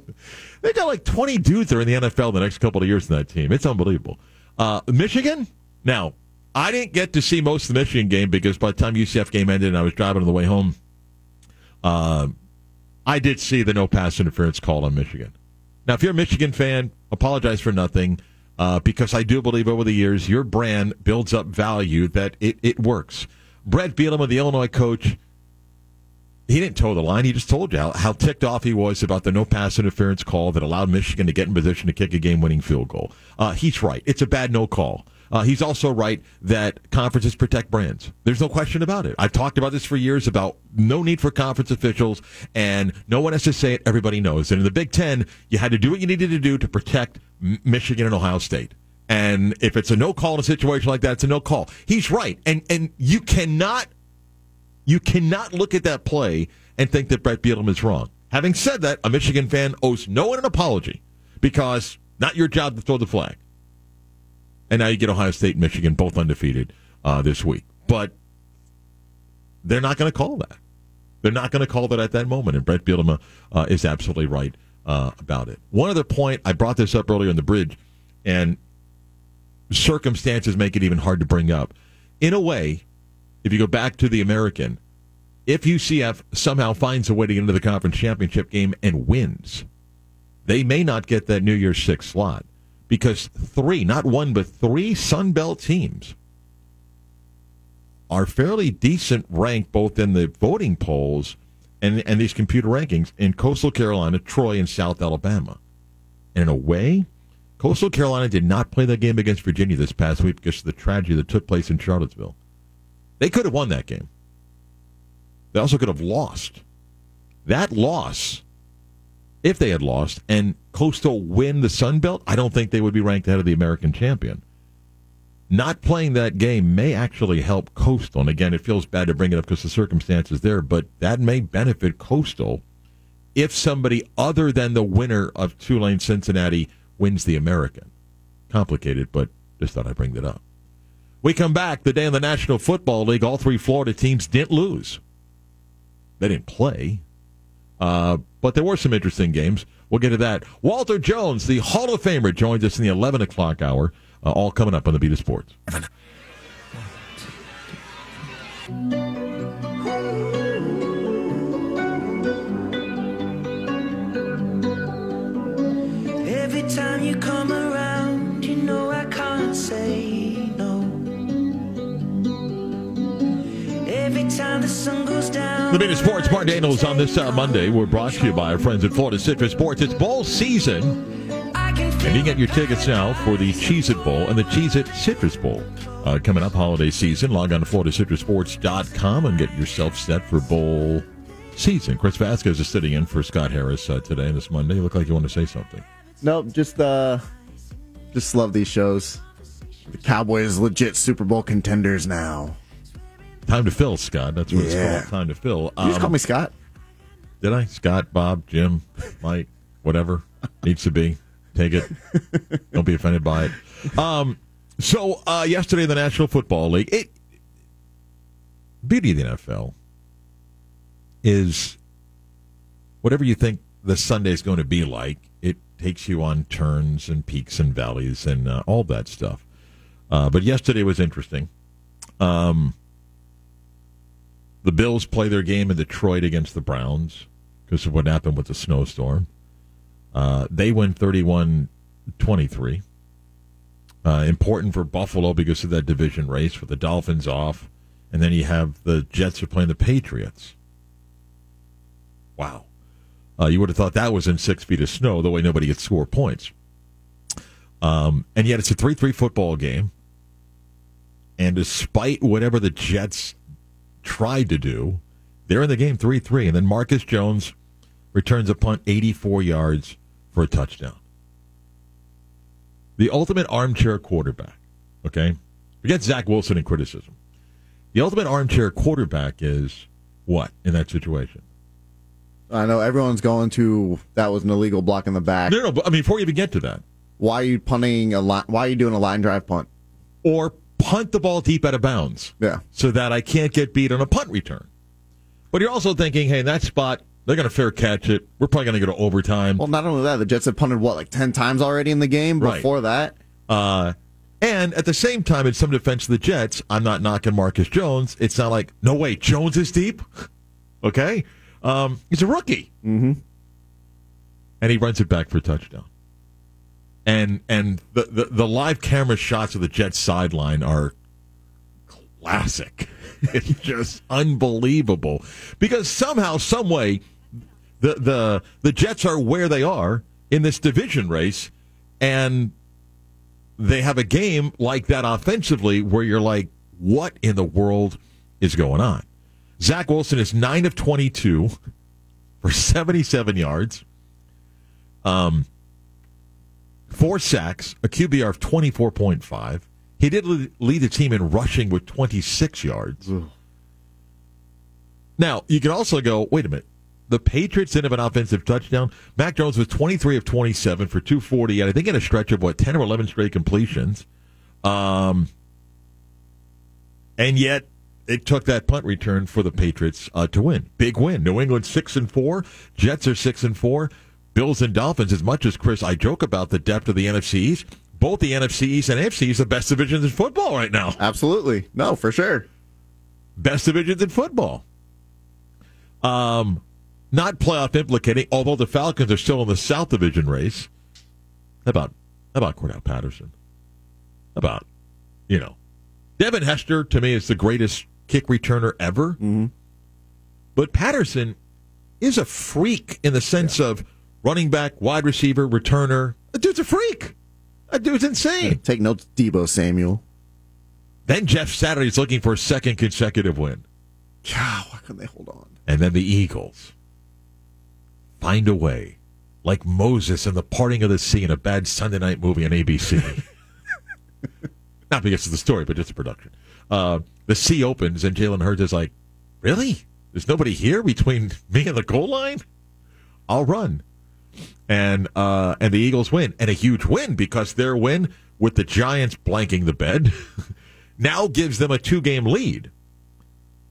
they got like 20 dudes that are in the NFL the next couple of years in that team. It's unbelievable. Uh, Michigan? Now, I didn't get to see most of the Michigan game because by the time UCF game ended and I was driving on the way home, uh, I did see the no pass interference call on Michigan. Now, if you're a Michigan fan, apologize for nothing uh, because I do believe over the years your brand builds up value that it, it works. Bret Bielema, the Illinois coach, he didn't toe the line. He just told you how, how ticked off he was about the no pass interference call that allowed Michigan to get in position to kick a game winning field goal. Uh, he's right. It's a bad no call. Uh, he's also right that conferences protect brands. There's no question about it. I've talked about this for years about no need for conference officials, and no one has to say it. Everybody knows. And in the Big Ten, you had to do what you needed to do to protect Michigan and Ohio State. And if it's a no call in a situation like that, it's a no call. He's right. And and you cannot You cannot look at that play and think that Bret Bielema is wrong. Having said that, a Michigan fan owes no one an apology because not your job to throw the flag. And now you get Ohio State and Michigan both undefeated uh, this week. But they're not going to call that. They're not going to call that at that moment. And Bret Bielema uh, is absolutely right uh, about it. One other point, I brought this up earlier in the bridge, and circumstances make it even hard to bring up. In a way, if you go back to the American, if UCF somehow finds a way to get into the conference championship game and wins, they may not get that New Year's Six slot because three, not one, but three Sun Belt teams are fairly decent ranked both in the voting polls and, and these computer rankings in Coastal Carolina, Troy, and South Alabama. And in a way, Coastal Carolina did not play that game against Virginia this past week because of the tragedy that took place in Charlottesville. They could have won that game. They also could have lost. That loss, if they had lost, and Coastal win the Sun Belt, I don't think they would be ranked ahead of the American champion. Not playing that game may actually help Coastal. And again, it feels bad to bring it up because the circumstances there, but that may benefit Coastal if somebody other than the winner of Tulane Cincinnati wins the American. Complicated, but just thought I'd bring that up. We come back the day in the National Football League. All three Florida teams didn't lose. They didn't play, uh, but there were some interesting games. We'll get to that. Walter Jones, the Hall of Famer, joins us in the 11 o'clock hour. Uh, all coming up on the Beat of Sports. Every time you come the of Sports, Marc Daniels on this uh, Monday. We're brought to you by our friends at Florida Citrus Sports. It's bowl season. And you can get your tickets now for the Cheez It Bowl and the Cheez It Citrus Bowl. Uh, coming up holiday season, log on to FloridaCitrusSports.com and get yourself set for bowl season. Chris Vasquez is sitting in for Scott Harris uh, today, this Monday. You look like you want to say something. Nope, just uh, just love these shows. The Cowboys legit Super Bowl contenders now. Time to fill, Scott. That's what Yeah. it's called. Time to fill. You just Um, call me Scott. Did I? Scott, Bob, Jim, Mike, whatever needs to be. Take it. Don't be offended by it. Um, so uh, yesterday the National Football League, it beauty of the NFL is whatever you think the Sunday is going to be like. It takes you on turns and peaks and valleys and uh, all that stuff. Uh, but yesterday was interesting. Um, the Bills play their game in Detroit against the Browns because of what happened with the snowstorm. Uh, they win 31 23. Uh, important for Buffalo because of that division race with the Dolphins off. And then you have the Jets are playing the Patriots. Wow. Uh, you would have thought that was in six feet of snow, the way nobody could score points. Um, and yet it's a 3 3 football game. And despite whatever the Jets tried to do, they're in the game 3 3. And then Marcus Jones returns a punt 84 yards for a touchdown. The ultimate armchair quarterback, okay? Forget Zach Wilson and criticism. The ultimate armchair quarterback is what in that situation? I know everyone's going to that was an illegal block in the back. No, no, but I mean, before you even get to that, Why are you punting a line? Why are you doing a line drive punt? or punt the ball deep out of bounds. Yeah. so that I can't get beat on a punt return. But you're also thinking, hey, in that spot, they're going to fair catch it. We're probably going to go to overtime. Well, not only that, the Jets have punted what like ten times already in the game. Right. Before that, Uh, and at the same time, in some defense of the Jets, I'm not knocking Marcus Jones. It's not like, no way, Jones is deep. okay? Um, he's a rookie. Mm-hmm. And he runs it back for a touchdown. And and the, the, the live camera shots of the Jets sideline are classic. It's just unbelievable. Because somehow, some way, the, the the Jets are where they are in this division race, and they have a game like that offensively where you're like, what in the world is going on? Zach Wilson is 9 of 22 for 77 yards, um, four sacks, a QBR of 24.5. He did lead the team in rushing with 26 yards. Now, you can also go, wait a minute. The Patriots didn't have an offensive touchdown. Mac Jones was 23 of 27 for 240. And I think in a stretch of, what, 10 or 11 straight completions. Um, and yet, it took that punt return for the Patriots uh, to win. Big win. New England 6 and 4. Jets are 6 and 4. Bills and Dolphins, as much as Chris, I joke about the depth of the NFC East, both the NFC East and AFC East, the best divisions in football right now. Absolutely. No, for sure. Best divisions in football. Um, not playoff implicating, although the Falcons are still in the South Division race. How about how about Cordarrelle Patterson? How about you know, Devin Hester to me is the greatest kick returner ever. Mm-hmm. But Patterson is a freak in the sense of running back, wide receiver, returner. That dude's a freak. That dude's insane. Take notes, Deebo Samuel. Then Jeff Saturday's looking for a second consecutive win. God, why couldn't they hold on? And then the Eagles find a way, like Moses in the parting of the sea in a bad Sunday night movie on ABC. Not because of the story, but just the production. Uh, the sea opens and Jalen Hurts is like, "Really? There's nobody here between me and the goal line? I'll run." And uh, and the Eagles win, and a huge win because their win with the Giants blanking the bed now gives them a two game lead.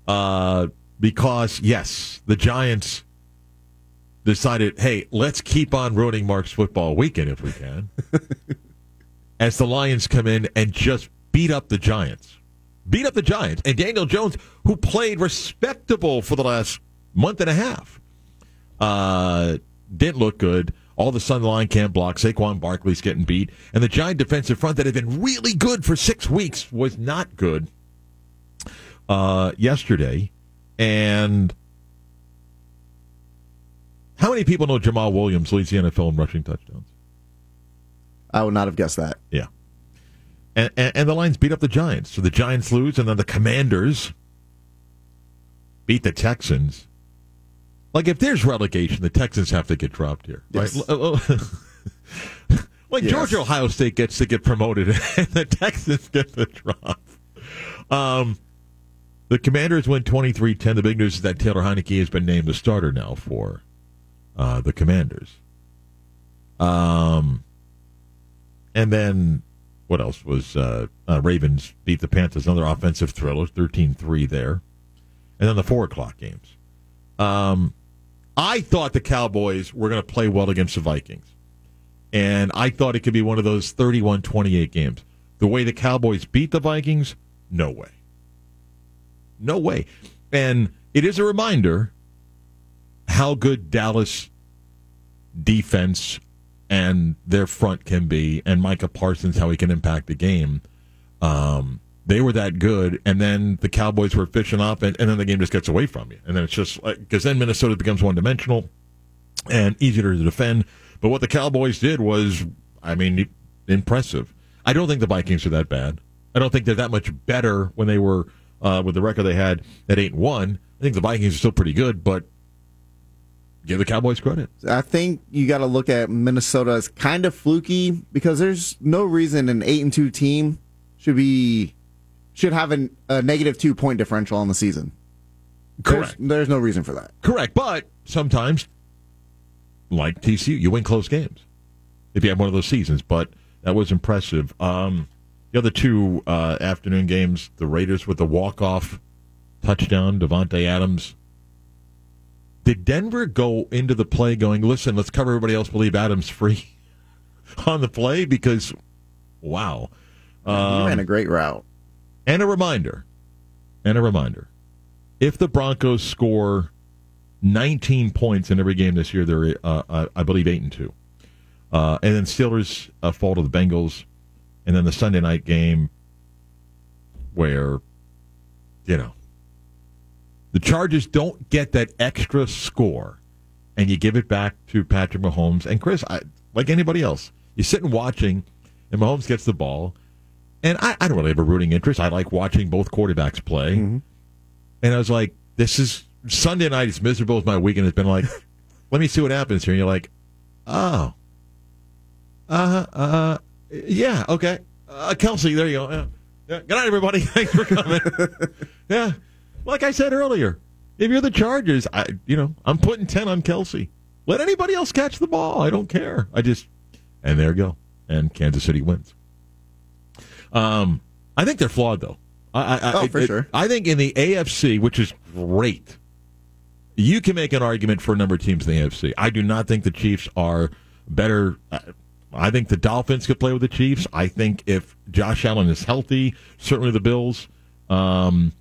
Uh, because yes, the Giants decided, hey, let's keep on ruining Marc's football weekend if we can. As the Lions come in and just beat up the Giants, beat up the Giants, and Daniel Jones, who played respectable for the last month and a half, uh, didn't look good. All of a sudden, the line can't block. Saquon Barkley's getting beat, and the Giant defensive front that had been really good for six weeks was not good uh, yesterday. And how many people know Jamaal Williams leads the NFL in rushing touchdowns? I would not have guessed that. Yeah. And, and, and the Lions beat up the Giants. So the Giants lose, and then the Commanders beat the Texans. Like, if there's relegation, the Texans have to get dropped here. Right? Like, Yes. Georgia Ohio State gets to get promoted, and the Texans get the drop. Um, the Commanders win 23 10. The big news is that Taylor Heinicke has been named the starter now for uh, the Commanders. Um, and then what else was uh, uh, Ravens beat the Panthers? Another offensive thriller, 13 3 there. And then the four o'clock games. Um, I thought the Cowboys were going to play well against the Vikings. And I thought it could be one of those 31 28 games. The way the Cowboys beat the Vikings, no way. No way. And it is a reminder how good Dallas defense and their front can be, and Micah Parsons, how he can impact the game. Um, they were that good, and then the Cowboys were fishing off, and, and then the game just gets away from you. And then it's just like, because then Minnesota becomes one dimensional and easier to defend. But what the Cowboys did was, I mean, impressive. I don't think the Vikings are that bad. I don't think they're that much better when they were uh, with the record they had at eight and one. I think the Vikings are still pretty good, but give the Cowboys credit. I think you got to look at Minnesota as kind of fluky because there's no reason an eight and two team should be should have an, a negative two point differential on the season. Correct. There's, there's no reason for that. Correct, but sometimes, like TCU, you win close games if you have one of those seasons. But that was impressive. Um, the other two uh, afternoon games, the Raiders with the walk off touchdown, Davante Adams. Did Denver go into the play going, listen, let's cover everybody else, believe Adams free on the play? Because, wow. Um, ran a great route. And a reminder, and a reminder, if the Broncos score 19 points in every game this year, they're, uh, I, I believe, 8 and 2. Uh, and then Steelers uh, fall to the Bengals. And then the Sunday night game where, you know, the Chargers don't get that extra score and you give it back to Patrick Mahomes. And Chris, I, like anybody else, you're sitting watching and Mahomes gets the ball. And I, I don't really have a rooting interest. I like watching both quarterbacks play. And I was like, this is Sunday night, as miserable as my weekend has been. Like, let me see what happens here. And you're like, oh, uh, uh, yeah, okay. Uh, Kelce, there you go. Yeah. Yeah. Good night, everybody. Thanks for coming. yeah. Like I said earlier, If you're the Chargers, I you know I'm putting ten on Kelce. Let anybody else catch the ball. I don't care. I just and there you go. And Kansas City wins. Um, I think they're flawed though. I, I, Oh, I, for sure. I think in the AFC, which is great, you can make an argument for a number of teams in the AFC. I do not think the Chiefs are better. uh, I think the Dolphins could play with the Chiefs. I think if Josh Allen is healthy, certainly the Bills. Um,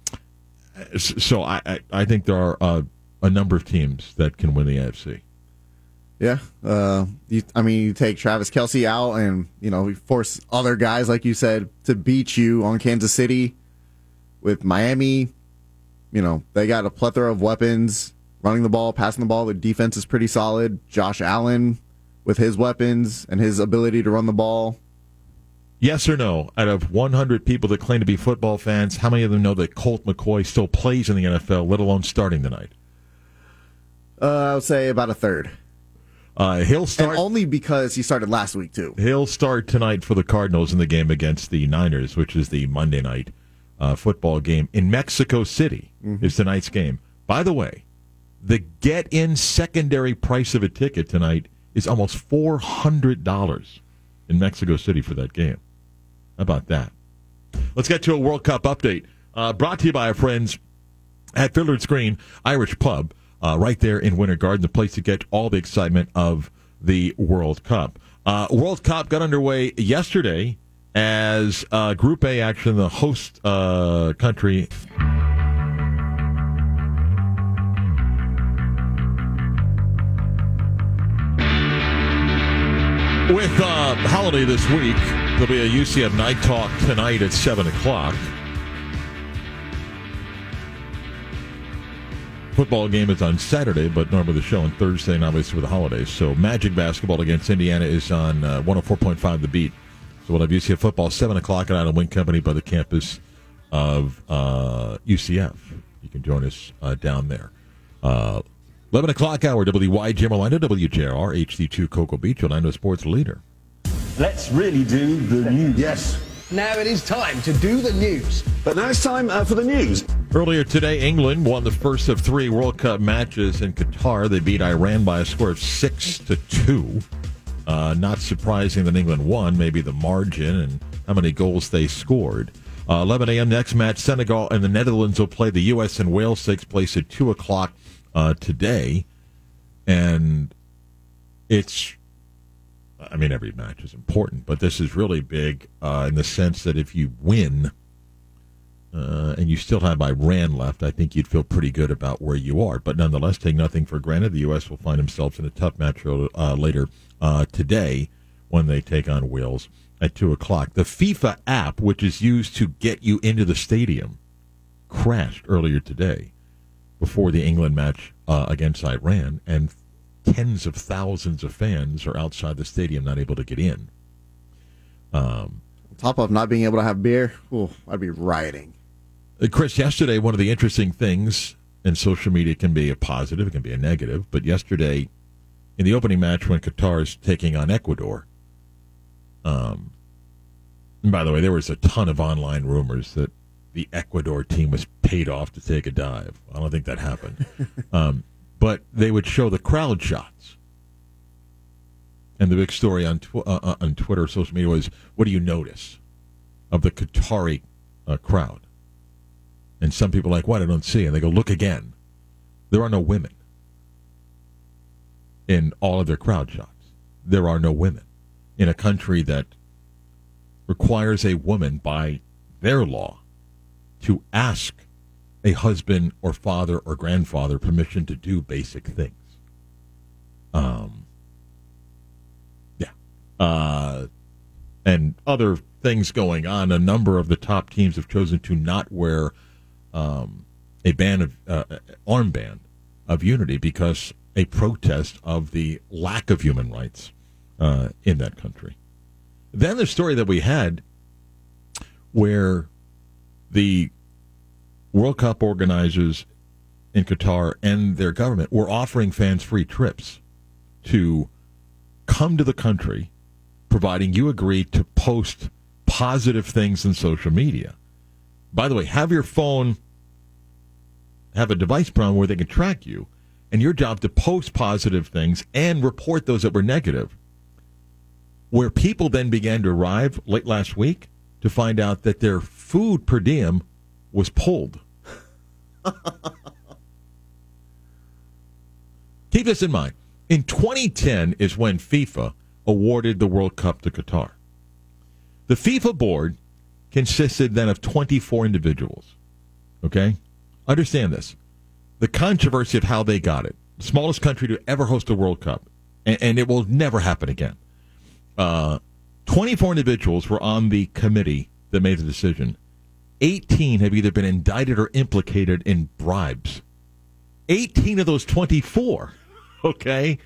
so I, I, I think there are uh, a number of teams that can win the AFC. Yeah. Uh, you, I mean, you take Travis Kelce out and, you know, you force other guys, like you said, to beat you on Kansas City with Miami. You know, they got a plethora of weapons running the ball, passing the ball. The defense is pretty solid. Josh Allen with his weapons and his ability to run the ball. Yes or no? Out of 100 people that claim to be football fans, how many of them know that Colt McCoy still plays in the NFL, let alone starting tonight? Uh, I would say about a third. Uh, he'll And start. only because he started last week, too. He'll start tonight for the Cardinals in the game against the Niners, which is the Monday night uh, football game in Mexico City. Is tonight's game. By the way, the get-in secondary price of a ticket tonight is almost four hundred dollars in Mexico City for that game. How about that? Let's get to a World Cup update. Uh, brought to you by our friends at Fiddler's Green Irish Pub, uh, right there in Winter Garden, the place to get all the excitement of the World Cup. Uh, World Cup got underway yesterday as uh, Group A action, the host uh, country. With uh, holiday this week, there'll be a UCF night talk tonight at 7 o'clock. Football game is on Saturday, but normally the show on Thursday, and obviously for the holidays. So Magic basketball against Indiana is on uh, 104.5 The Beat. So we'll have UCF football 7 o'clock at Island Wing Company by the campus of uh, UCF. You can join us uh, down there. Uh, 11 o'clock hour, WYGM Orlando, WJR, HD2 Cocoa Beach, Orlando Sports Leader. Let's really do the news. Yes. Now it is time to do the news. But now it's time uh, for the news. Earlier today, England won the first of three World Cup matches in Qatar. They beat Iran by a score of six to two. Uh, not surprising that England won. Maybe the margin and how many goals they scored. Uh, 11 a.m. next match, Senegal and the Netherlands will play. The U.S. and Wales takes place at two o'clock uh, today, and it's I mean, every match is important, but this is really big uh, in the sense that if you win uh, and you still have Iran left, I think you'd feel pretty good about where you are. But nonetheless, take nothing for granted. The U.S. will find themselves in a tough match uh, later uh, today when they take on Wales at 2 o'clock. The FIFA app, which is used to get you into the stadium, crashed earlier today before the England match uh, against Iran, and tens of thousands of fans are outside the stadium not able to get in. On top of not being able to have beer, ooh, I'd be rioting. Uh, Chris, yesterday, one of the interesting things in social media can be a positive, it can be a negative, but yesterday, in the opening match when Qatar is taking on Ecuador, um, and by the way, there was a ton of online rumors that the Ecuador team was paid off to take a dive. I don't think that happened. um, but they would show the crowd shots. And the big story on tw- uh, uh, on Twitter, social media was, "What do you notice of the Qatari uh, crowd?" And some people are like, "What? I don't see." And they go, "Look again. There are no women in all of their crowd shots. There are no women in a country that requires a woman by their law to ask a husband or father or grandfather permission to do basic things. Um, yeah. Uh, and other things going on. A number of the top teams have chosen to not wear um, a band of uh, armband of unity because a protest of the lack of human rights uh, in that country. Then the story that we had where the World Cup organizers in Qatar and their government were offering fans free trips to come to the country, providing you agree to post positive things in social media. By the way, have your phone have a device problem where they can track you, and your job to post positive things and report those that were negative. Where people then began to arrive late last week to find out that their food per diem was pulled. Keep this in mind. In 2010 is when FIFA awarded the World Cup to Qatar. The FIFA board consisted then of 24 individuals. Okay? Understand this. The controversy of how they got it. The smallest country to ever host a World Cup. And, and it will never happen again. Uh, 24 individuals were on the committee that made the decision. 18 have either been indicted or implicated in bribes. 18 of those 24, okay,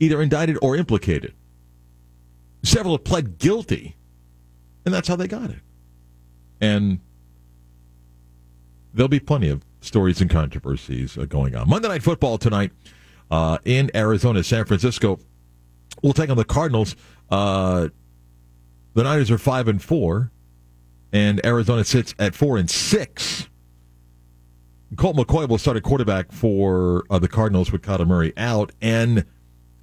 either indicted or implicated. Several have pled guilty, and that's how they got it. And there'll be plenty of stories and controversies uh, going on. Monday Night Football tonight uh, in Arizona, San Francisco. We'll take on the Cardinals. Uh, the Niners are five and four, and Arizona sits at four and six. Colt McCoy will start at quarterback for uh, the Cardinals with Kyler Murray out, and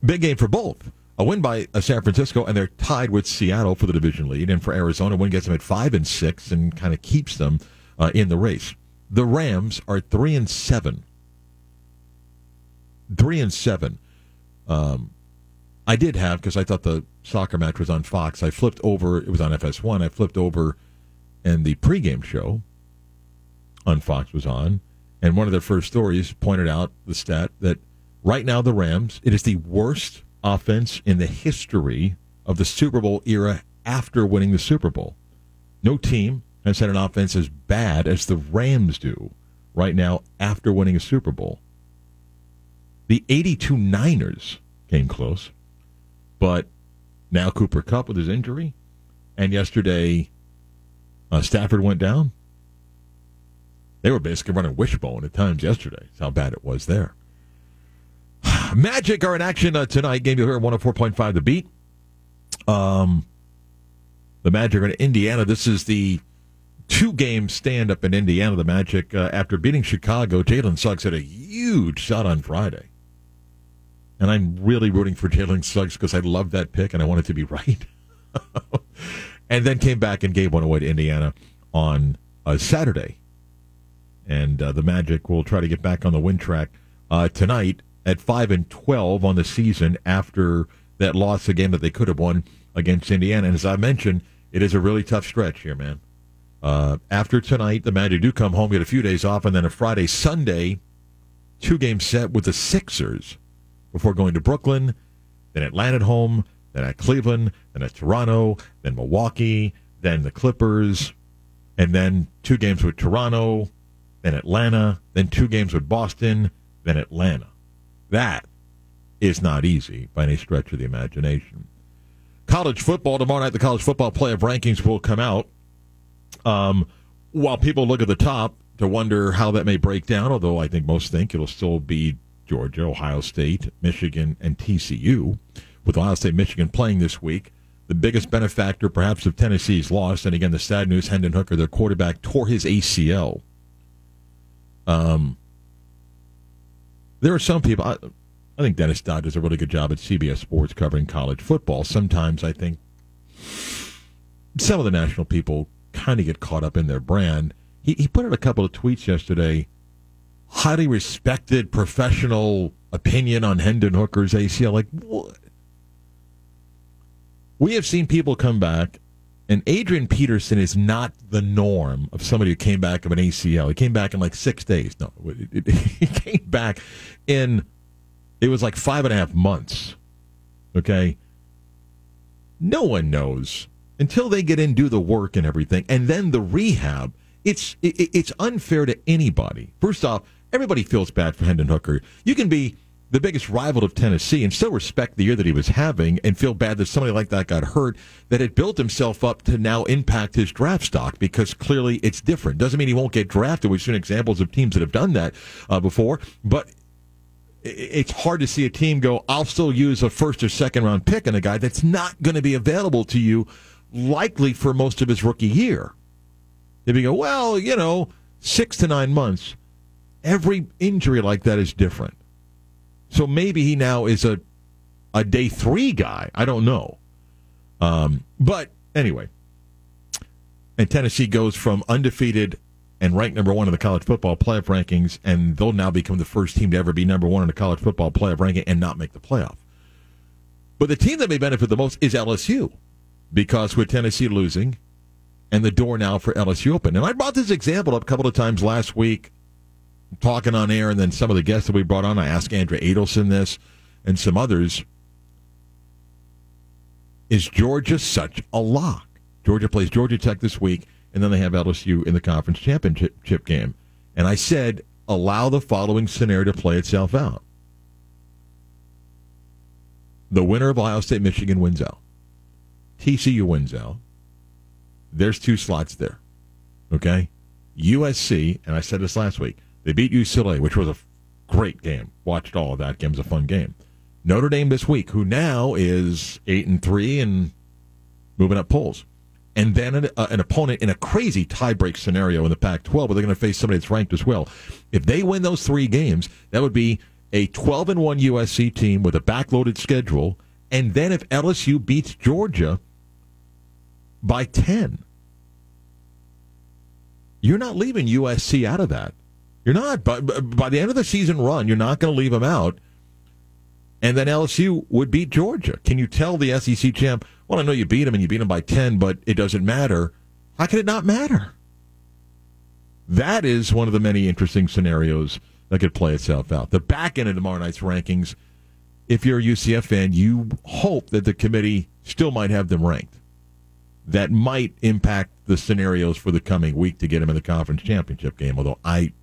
big game for both. A win by uh, San Francisco, and they're tied with Seattle for the division lead. And for Arizona, win gets them at five and six, and kind of keeps them uh, in the race. The Rams are three and seven. Three and seven. Um, I did have because I thought the soccer match was on Fox. I flipped over; it was on FS1. I flipped over, and the pregame show on Fox was on, and one of their first stories pointed out the stat that right now the Rams it is the worst offense in the history of the Super Bowl era after winning the Super Bowl. No team has had an offense as bad as the Rams do right now after winning a Super Bowl. The 82 Niners came close, but now Cooper Kupp with his injury, and yesterday uh, Stafford went down. They were basically running wishbone at times yesterday. That's how bad it was there. Magic are in action uh, tonight. Game you'll hear 104.5 The Beat. Um, the Magic are in Indiana. This is the two game stand up in Indiana. The Magic, uh, after beating Chicago, Jalen Suggs had a huge shot on Friday. And I'm really rooting for Jalen Suggs because I love that pick and I want it to be right. And then came back and gave one away to Indiana on uh, Saturday. And uh, the Magic will try to get back on the win track uh, tonight at 5 and 12 on the season after that loss, a game that they could have won against Indiana. And as I mentioned, it is a really tough stretch here, man. Uh, after tonight, the Magic do come home, get a few days off, and then a Friday, Sunday, two game set with the Sixers before going to Brooklyn, then Atlanta at home, then at Cleveland, then at Toronto, then Milwaukee, then the Clippers, and then two games with Toronto, then Atlanta, then two games with Boston, then Atlanta. That is not easy by any stretch of the imagination. College football tomorrow night. The college football playoff rankings will come out. Um, while people look at the top to wonder how that may break down, although I think most think it'll still be Georgia, Ohio State, Michigan, and TCU. With Ohio State, Michigan playing this week, the biggest benefactor perhaps of Tennessee's loss. And again, the sad news: Hendon Hooker, their quarterback, tore his ACL. Um, there are some people. I, I think Dennis Dodd does a really good job at CBS Sports covering college football. Sometimes I think some of the national people kind of get caught up in their brand. He, he put out a couple of tweets yesterday. Highly respected professional opinion on Hendon Hooker's ACL. Like, what? We have seen people come back, and Adrian Peterson is not the norm of somebody who came back of an ACL. He came back in like six days. No, it, it, he came back in, it was like five and a half months. Okay? No one knows until they get in, do the work and everything, and then the rehab. It's it, it's unfair to anybody. First off, everybody feels bad for Hendon Hooker. You can be the biggest rival of Tennessee and still respect the year that he was having and feel bad that somebody like that got hurt, that had built himself up to now impact his draft stock because clearly it's different. Doesn't mean he won't get drafted. We've seen examples of teams that have done that uh, before, but it's hard to see a team go, I'll still use a first or second round pick on a guy that's not going to be available to you likely for most of his rookie year. If you go, well, you know, six to nine months. every injury like that is different. So maybe he now is a a day three guy. I don't know. Um, but anyway, and Tennessee goes from undefeated and ranked number one in the college football playoff rankings, and they'll now become the first team to ever be number one in the college football playoff ranking and not make the playoff. But the team that may benefit the most is LSU, because with Tennessee losing, and the door now for LSU open. And I brought this example up a couple of times last week, talking on air, and then some of the guests that we brought on. I asked Andrea Adelson this and some others. Is Georgia such a lock? Georgia plays Georgia Tech this week, and then they have LSU in the conference championship game. And I said, allow the following scenario to play itself out. The winner of Ohio State Michigan wins out. TCU wins out. There's two slots there. Okay? USC, and I said this last week, they beat UCLA, which was a great game. Watched all of that game. It was a fun game. Notre Dame this week, who now is 8 and 3 and moving up polls. And then an, uh, an opponent in a crazy tiebreak scenario in the Pac 12 where they're going to face somebody that's ranked as well. If they win those three games, that would be a 12 and 1 USC team with a backloaded schedule. And then if LSU beats Georgia by 10, you're not leaving USC out of that. You're not. By, by the end of the season run, you're not going to leave them out. And then LSU would beat Georgia. Can you tell the SEC champ, well, I know you beat them and you beat them by 10, but it doesn't matter? How can it not matter? That is one of the many interesting scenarios that could play itself out. The back end of tomorrow night's rankings, if you're a UCF fan, you hope that the committee still might have them ranked. That might impact the scenarios for the coming week to get them in the conference championship game. Although I,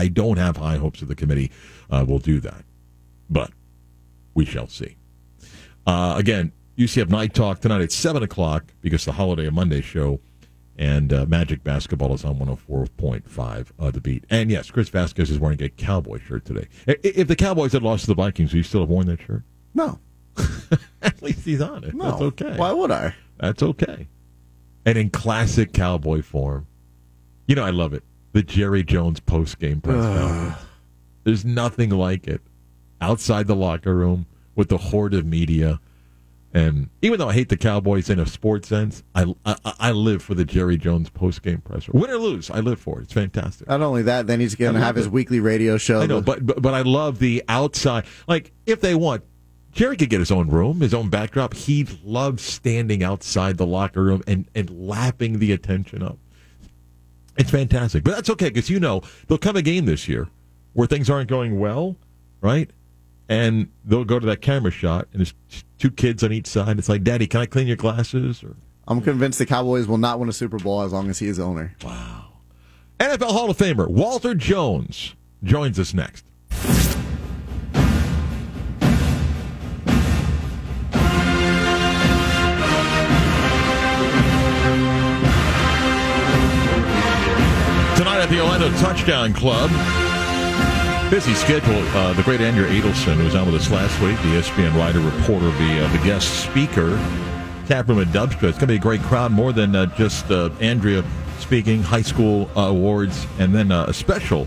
I don't have high hopes that the committee uh, will do that, but we shall see. Uh, again, UCF Night Talk tonight at 7 o'clock because the Holiday of Monday show and uh, Magic Basketball is on 104.5 uh, the beat. And yes, Chris Vasquez is wearing a Cowboy shirt today. If the Cowboys had lost to the Vikings, would you still have worn that shirt? No. At least he's on it. No. That's okay. Why would I? That's okay. And in classic Cowboy form, you know, I love it. The Jerry Jones post game press conference. There's nothing like it outside the locker room with the horde of media. And even though I hate the Cowboys in a sports sense, I, I, I live for the Jerry Jones post game presser. Win or lose, I live for it. It's fantastic. Not only that, then he's going to have his it. weekly radio show. I know, but, but but I love the outside. Like if they want, Jerry could get his own room, his own backdrop. He loves standing outside the locker room and and lapping the attention up. It's fantastic, but that's okay because you know there'll come a game this year where things aren't going well, right? And they'll go to that camera shot, and there's two kids on each side. It's like, Daddy, can I clean your glasses? Or I'm convinced the Cowboys will not win a Super Bowl as long as he is owner. Wow. NFL Hall of Famer Walter Jones joins us next. The Orlando Touchdown Club. Busy schedule. Uh, the great Andrea Adelson, was on with us last week, the ESPN writer, reporter, the, uh, the guest speaker, Taproom at Dubsdread. It's going to be a great crowd, more than uh, just uh, Andrea speaking, high school uh, awards, and then uh, a special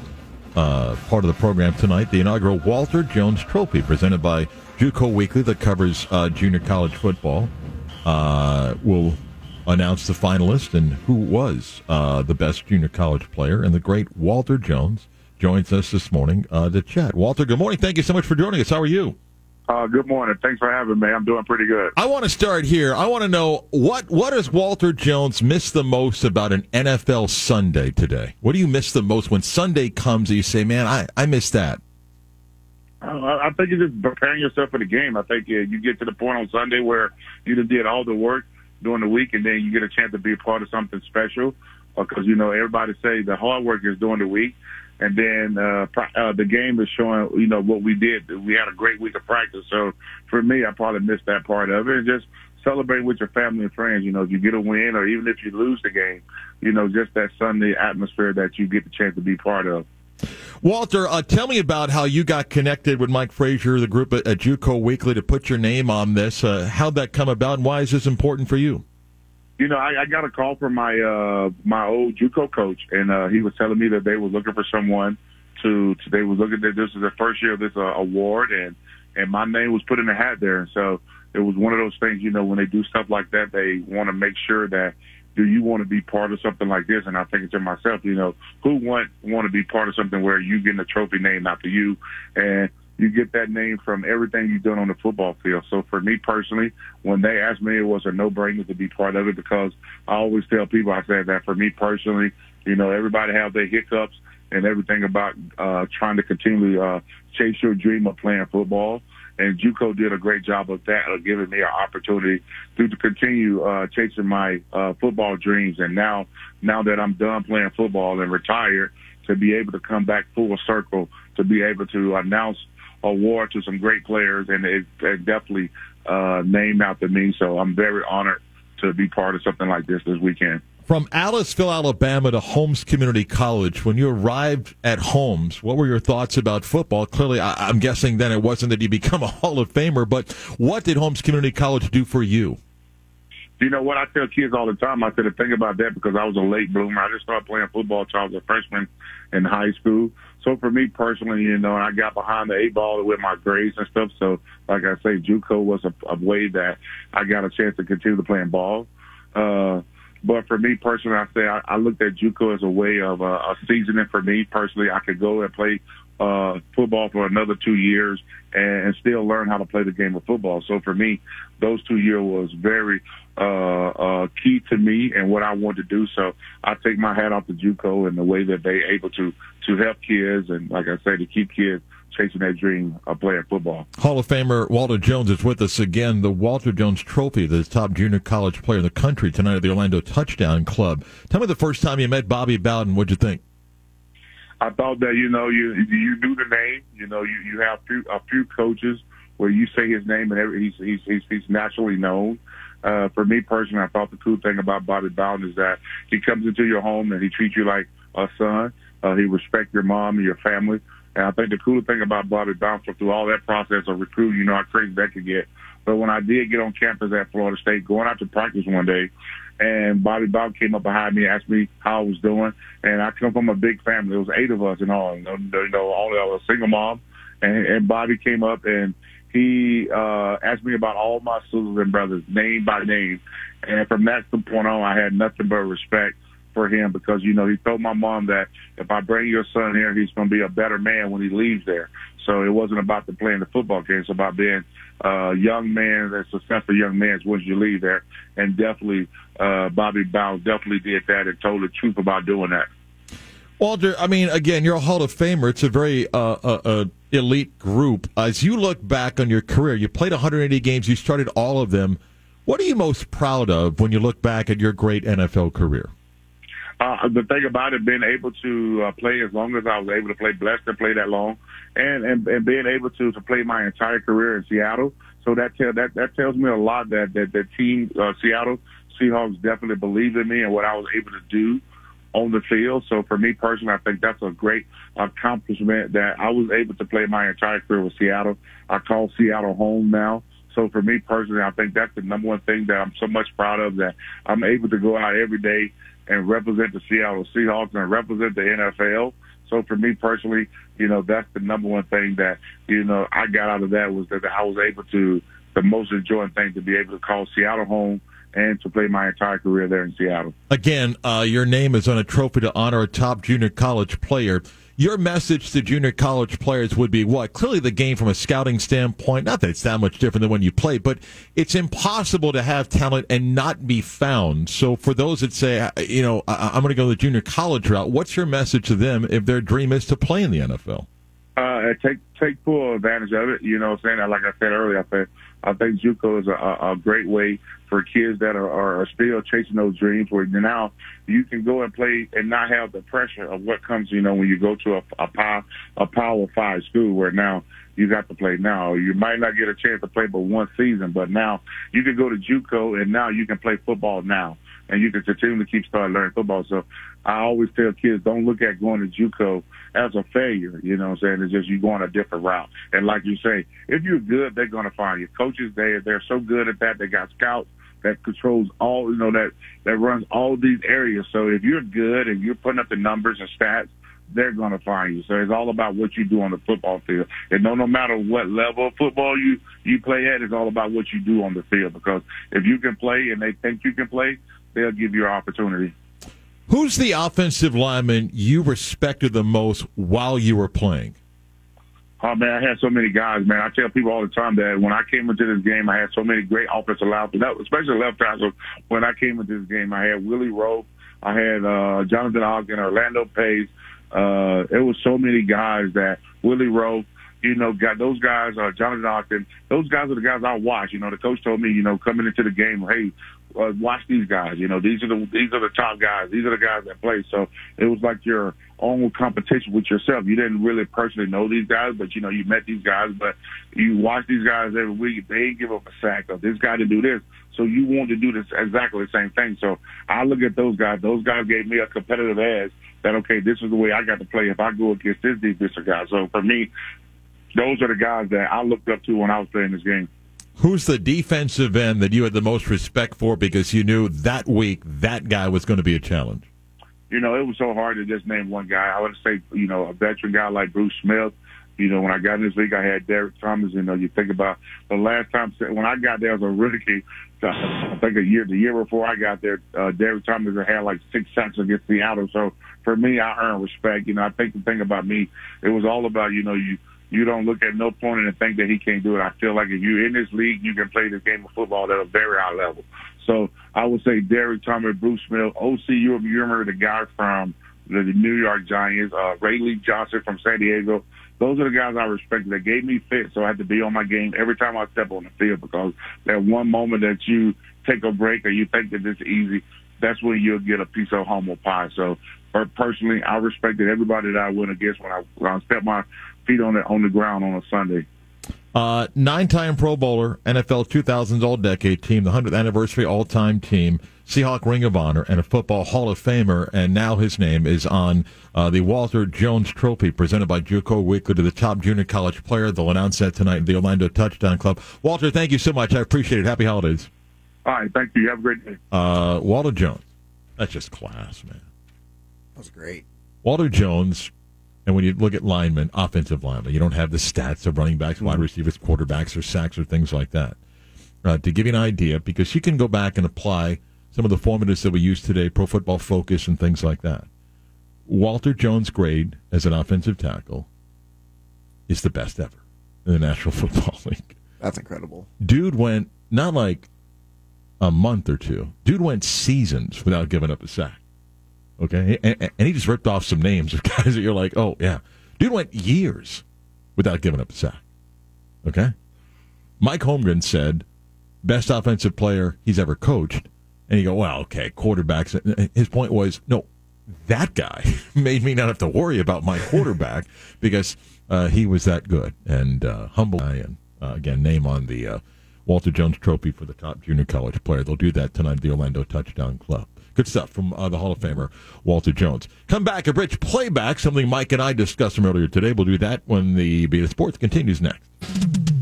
part of the program tonight, the inaugural Walter Jones Trophy, presented by JUCO Weekly, that covers junior college football. Uh, will announce the finalist and who was uh, the best junior college player, and the great Walter Jones joins us this morning uh, to chat. Walter, good morning. Thank you so much for joining us. How are you? Uh, good morning. Thanks for having me. I'm doing pretty good. I want to start here. I want to know what what does Walter Jones miss the most about an NFL Sunday today? What do you miss the most when Sunday comes and you say, "Man, I I miss that." Uh, I I think you're just preparing yourself for the game. I think uh, you get to the point on Sunday where you just did all the work during the week, and then you get a chance to be a part of something special. Because you know everybody say the hard work is during the week, and then uh, uh, the game is showing you know what we did. We had a great week of practice. So for me, I probably missed that part of it. And just celebrate with your family and friends. You know, if you get a win or even if you lose the game, you know, just that Sunday atmosphere that you get the chance to be part of. Walter, uh, tell me about how you got connected with Mike Frazier, the group at, at JUCO Weekly, to put your name on this. Uh, how'd that come about, and why is this important for you? You know, I, I got a call from my uh my old JUCO coach, and uh, he was telling me that they were looking for someone to, to they was looking at this is the first year of this uh, award, and and my name was put in the hat there. And so it was one of those things, you know, when they do stuff like that, they want to make sure that do you want to be part of something like this? And I'm thinking to myself, you know, who want want to be part of something where you getting a trophy named after you, and you get that name from everything you've done on the football field. So for me personally, when they asked me, it was a no-brainer to be part of it because I always tell people, I said that for me personally, you know, everybody have their hiccups and everything about uh, trying to continually uh, chase your dream of playing football. And JUCO did a great job of that, of giving me an opportunity to, to continue uh, chasing my uh, football dreams. And now, now that I'm done playing football and retired, to be able to come back full circle, to be able to announce award to some great players, and it, it definitely uh, named after me. So I'm very honored to be part of something like this this weekend. From Aliceville, Alabama to Holmes Community College, when you arrived at Holmes, what were your thoughts about football? Clearly, I- I'm guessing then it wasn't that you become a Hall of Famer, but what did Holmes Community College do for you? You know what I tell kids all the time? I said the thing about that because I was a late bloomer. I just started playing football until I was a freshman in high school. So for me personally, you know, I got behind the eight ball with my grades and stuff. So like I say, JUCO was a, a way that I got a chance to continue to playing ball. Uh, but for me personally, I say I, I looked at JUCO as a way of uh, a seasoning for me personally. I could go and play uh, football for another two years and, and still learn how to play the game of football. So for me, those two years was very uh, uh, key to me and what I want to do. So I take my hat off to JUCO and the way that they able to to help kids and, like I say, to keep kids chasing that dream of playing football. Hall of Famer Walter Jones is with us again. The Walter Jones Trophy, the top junior college player in the country tonight at the Orlando Touchdown Club. Tell me the first time you met Bobby Bowden. What'd you think? I thought that you know you you knew the name. You know you you have few, a few coaches where you say his name and every, he's, he's he's he's naturally known. Uh, for me personally, I thought the cool thing about Bobby Bowden is that he comes into your home and he treats you like a son. Uh, he respects your mom and your family. And I think the cool thing about Bobby Bowden through all that process of recruiting, you know how crazy that could get. But when I did get on campus at Florida State, going out to practice one day, and Bobby Bowden came up behind me, asked me how I was doing, and I come from a big family. There was eight of us and all, you know, you know all was a single mom, and, and Bobby came up and he uh, asked me about all my sisters and brothers, name by name, and from that point on, I had nothing but respect for him because you know he told my mom that if I bring your son here, he's going to be a better man when he leaves there. So it wasn't about the playing the football game; it's about being a young man, a successful young man once you leave there. And definitely, uh, Bobby Bowden definitely did that and told the truth about doing that. Walter, I mean, again, you're a Hall of Famer. It's a very uh, uh, uh, elite group. As you look back on your career, you played 180 games. You started all of them. What are you most proud of when you look back at your great NFL career? Uh, the thing about it, being able to uh, play as long as I was able to play, blessed to play that long, and and, and being able to to play my entire career in Seattle. So that tell that that tells me a lot that that the team uh, Seattle Seahawks definitely believed in me and what I was able to do on the field. So for me personally, I think that's a great accomplishment that I was able to play my entire career with Seattle. I call Seattle home now. So for me personally, I think that's the number one thing that I'm so much proud of that I'm able to go out every day and represent the Seattle Seahawks and represent the NFL. So for me personally, you know, that's the number one thing that, you know, I got out of that was that I was able to, the most enjoying thing to be able to call Seattle home and to play my entire career there in Seattle. Again, uh, your name is on a trophy to honor a top junior college player. Your message to junior college players would be what? Clearly, the game from a scouting standpoint, not that it's that much different than when you play, but it's impossible to have talent and not be found. So, for those that say, you know, I- I'm going to go the junior college route, what's your message to them if their dream is to play in the NFL? Uh, take take full advantage of it. You know, what I'm saying like I said earlier, I said I think JUCO is a, a great way for kids that are, are still chasing those dreams. Where now you can go and play and not have the pressure of what comes. You know, when you go to a, a power a Power Five school, where now you got to play now. You might not get a chance to play but one season, but now you can go to JUCO and now you can play football now, and you can continue to keep starting learning football. So I always tell kids, don't look at going to JUCO as a failure. You know what I'm saying? It's just you going a different route. And like you say, if you're good, they're going to find you. Coaches, they they're so good at that. They got scouts that controls all, you know, that that runs all these areas. So if you're good and you're putting up the numbers and stats, they're going to find you. So it's all about what you do on the football field. And no, no matter what level of football you you play at, it's all about what you do on the field. Because if you can play and they think you can play, they'll give you an opportunity. Who's the offensive lineman you respected the most while you were playing? Oh man, I had so many guys, man. I tell people all the time that when I came into this game, I had so many great offensive linemen, especially left tackles. When I came into this game, I had Willie Roaf, I had uh, Jonathan Ogden, Orlando Pace. Uh, it was so many guys that Willie Roaf, you know, got those guys, uh, Jonathan Ogden, those guys are the guys I watch. You know, the coach told me, you know, coming into the game, hey, uh, watch these guys. You know, these are the these are the top guys. These are the guys that play. So it was like your own competition with yourself. You didn't really personally know these guys, but you know you met these guys. But you watch these guys every week. They give up a sack. Of this guy to do this. So you want to do this exactly the same thing. So I look at those guys. Those guys gave me a competitive edge. That okay, this is the way I got to play if I go against this defensive guy. So for me, those are the guys that I looked up to when I was playing this game. Who's the defensive end that you had the most respect for because you knew that week that guy was going to be a challenge? You know, it was so hard to just name one guy. I would say, you know, a veteran guy like Bruce Smith. You know, when I got in this league, I had Derrick Thomas. You know, you think about the last time when I got there as a rookie. I think a year, the year before I got there, uh, Derrick Thomas had like six sacks against Seattle. So for me, I earned respect. You know, I think the thing about me, it was all about you know you you don't look at no opponent and think that he can't do it. I feel like if you're in this league, you can play this game of football at a very high level. So I would say Derrick Thomas, Bruce Smith, OC. You remember the guy from the New York Giants, uh, Ray Johnson from San Diego. Those are the guys I respect. They gave me fit, so I had to be on my game every time I step on the field because that one moment that you take a break or you think that it's easy, that's when you'll get a piece of humble pie. So, personally, I respected everybody that I went against when I, when I stepped my feet on the on the ground on a Sunday. Uh, nine-time Pro Bowler, NFL 2000s All-Decade Team, the 100th Anniversary All-Time Team, Seahawk Ring of Honor, and a Football Hall of Famer. And now his name is on uh, the Walter Jones Trophy, presented by Juco Weekly to the top junior college player. They'll announce that tonight at the Orlando Touchdown Club. Walter, thank you so much. I appreciate it. Happy holidays. All right, thank you. Have a great day. Uh, Walter Jones, that's just class, man. That was great. Walter Jones and when you look at linemen, offensive linemen, you don't have the stats of running backs, wide receivers, quarterbacks, or sacks, or things like that. Uh, to give you an idea, because you can go back and apply some of the formulas that we use today, Pro Football Focus, and things like that. Walter Jones' grade as an offensive tackle is the best ever in the National Football League. That's incredible. Dude went not like a month or two. Dude went seasons without giving up a sack. Okay, and, and, he just ripped off some names of guys that you're like, oh yeah, dude went years without giving up a sack. Okay, Mike Holmgren said best offensive player he's ever coached, and you go, well, okay, quarterbacks. His point was, no, that guy made me not have to worry about my quarterback because uh, he was that good and uh, humble guy, and uh, again, name on the uh, Walter Jones Trophy for the top junior college player. They'll do that tonight at the Orlando Touchdown Club. Good stuff from uh, the Hall of Famer, Walter Jones. Come back, a Bridge playback, something Mike and I discussed from earlier today. We'll do that when the Beat the Sports continues next.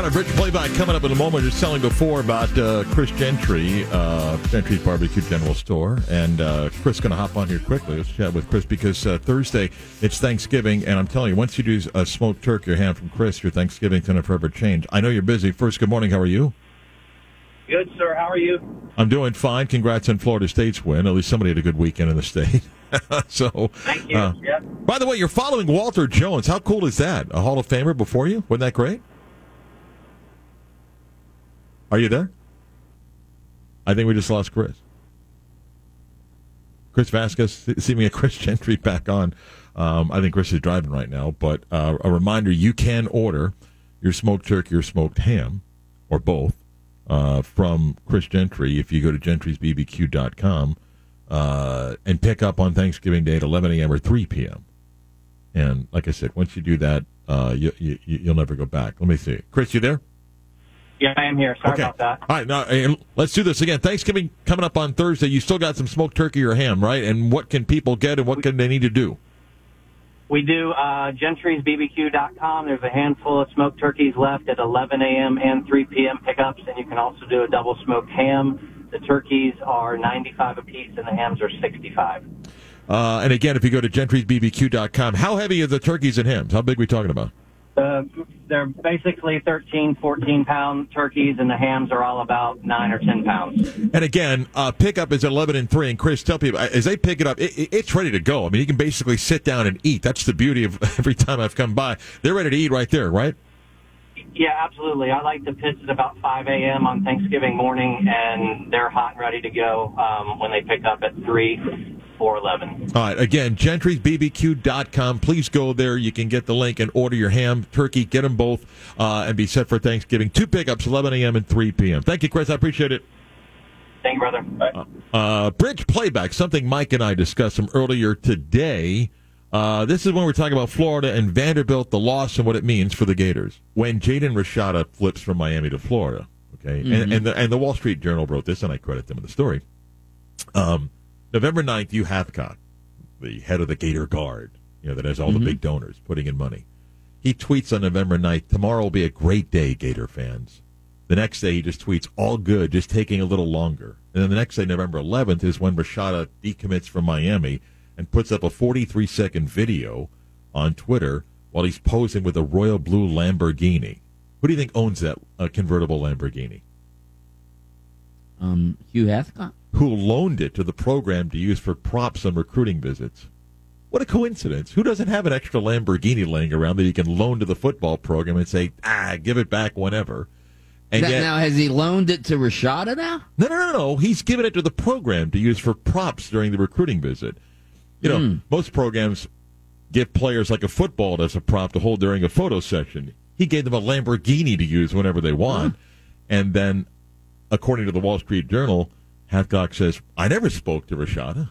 Got a Bridge playback coming up in a moment. Just telling before about uh, Chris Gentry, uh, Gentry's Barbecue General Store, and uh, Chris going to hop on here quickly. Let's chat with Chris because uh, Thursday it's Thanksgiving, and I'm telling you, once you do a smoked turkey or ham from Chris, your Thanksgiving's going to forever change. I know you're busy. First, good morning. How are you? Good, sir. How are you? I'm doing fine. Congrats on Florida State's win. At least somebody had a good weekend in the state. so, thank you. Uh, yep. By the way, you're following Walter Jones. How cool is that? A Hall of Famer before you? Wasn't that great? Are you there? I think we just lost Chris. Chris Vasquez, see me a Chris Gentry back on. Um, I think Chris is driving right now, but uh, a reminder you can order your smoked turkey or smoked ham, or both, uh, from Chris Gentry if you go to gentrysbbq.com uh, and pick up on Thanksgiving Day at 11 a.m. or 3 p.m. And like I said, once you do that, uh, you, you, you'll never go back. Let me see. Chris, you there? Yeah, I am here. Sorry okay. about that. All right, now let's do this again. Thanksgiving coming up on Thursday. You still got some smoked turkey or ham, right? And what can people get, and what can they need to do? We do uh, gentrysbbq.com. There's a handful of smoked turkeys left at 11 a.m. and 3 p.m. pickups, and you can also do a double smoked ham. The turkeys are 95 apiece, and the hams are 65. Uh, and again, if you go to gentrysbbq.com, how heavy are the turkeys and hams? How big are we talking about? Uh, they're basically 13, 14 pound turkeys, and the hams are all about 9 or 10 pounds. And again, uh, pickup is 11 and 3. And Chris, tell people, as they pick it up, it, it- it's ready to go. I mean, you can basically sit down and eat. That's the beauty of every time I've come by. They're ready to eat right there, right? Yeah, absolutely. I like the pits at about 5 a.m. on Thanksgiving morning, and they're hot and ready to go um, when they pick up at 3 or 11. All right. Again, gentrysbbq.com. Please go there. You can get the link and order your ham, turkey, get them both, uh, and be set for Thanksgiving. Two pickups, 11 a.m. and 3 p.m. Thank you, Chris. I appreciate it. Thank you, brother. Bye. Uh, bridge playback, something Mike and I discussed from earlier today. Uh, this is when we're talking about Florida and Vanderbilt, the loss and what it means for the Gators. When Jaden Rashada flips from Miami to Florida, okay, and, and, the, and the Wall Street Journal wrote this, and I credit them with the story. Um, November 9th, Hugh Hathcock, the head of the Gator Guard, you know, that has all the big donors putting in money. He tweets on November 9th, tomorrow will be a great day, Gator fans. The next day, he just tweets, all good, just taking a little longer. And then the next day, November 11th, is when Rashada decommits from Miami and puts up a 43 second video on Twitter while he's posing with a royal blue Lamborghini. Who do you think owns that uh, convertible Lamborghini? Um, Hugh Hathcock. Who loaned it to the program to use for props on recruiting visits? What a coincidence. Who doesn't have an extra Lamborghini laying around that he can loan to the football program and say, ah, give it back whenever? And That- yet, now, has he loaned it to Rashada now? no, no, no, no. He's given it to the program to use for props during the recruiting visit. You know, Hmm. most programs give players like a football as a prop to hold during a photo session. He gave them a Lamborghini to use whenever they want. And then, according to the Wall Street Journal, Hathcock says, I never spoke to Rashada,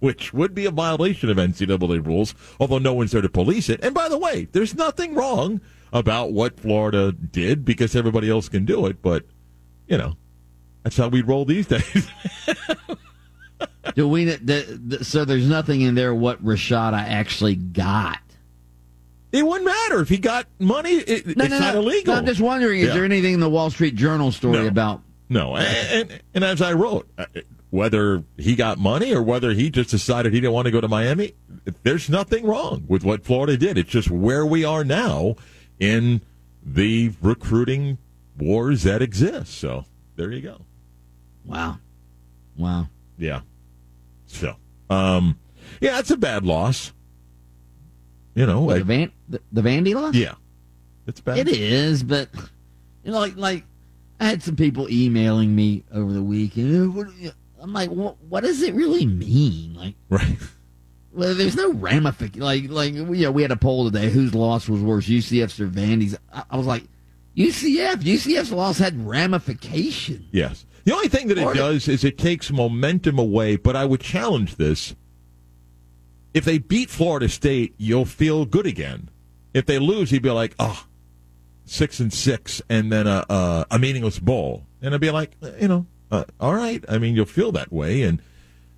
which would be a violation of NCAA rules, although no one's there to police it. And by the way, there's nothing wrong about what Florida did because everybody else can do it, but, you know, that's how we roll these days. Do we? The, the, so there's nothing in there what Rashada actually got. It wouldn't matter if he got money. It, No, it's no, not no. illegal. I'm just wondering, is Yeah. there anything in the Wall Street Journal story about? No, and, and, and as I wrote, uh, whether he got money or whether he just decided he didn't want to go to Miami, there's nothing wrong with what Florida did. It's just where we are now in the recruiting wars that exist. So there you go. Wow, wow. Yeah. So, um, yeah, it's a bad loss. You know, What, I- the Van the, the Vandy loss? yeah, it's bad. It is, but you know, like like I had some people emailing me over the weekend. "Uh, I'm like, what, what does it really mean? Like, Right. well, there's no ramification. Like, like you know, we had a poll today: whose loss was worse, UCF's or Vandy's? I, I was like, UCF. UCF's loss had ramification. Yes. The only thing that it Florida- does is it takes momentum away, but I would challenge this. If they beat Florida State, you'll feel good again. If they lose, you'd be like, oh, six and six, and then a, a, a meaningless bowl. And I'd be like, you know, uh, all right. I mean, you'll feel that way, and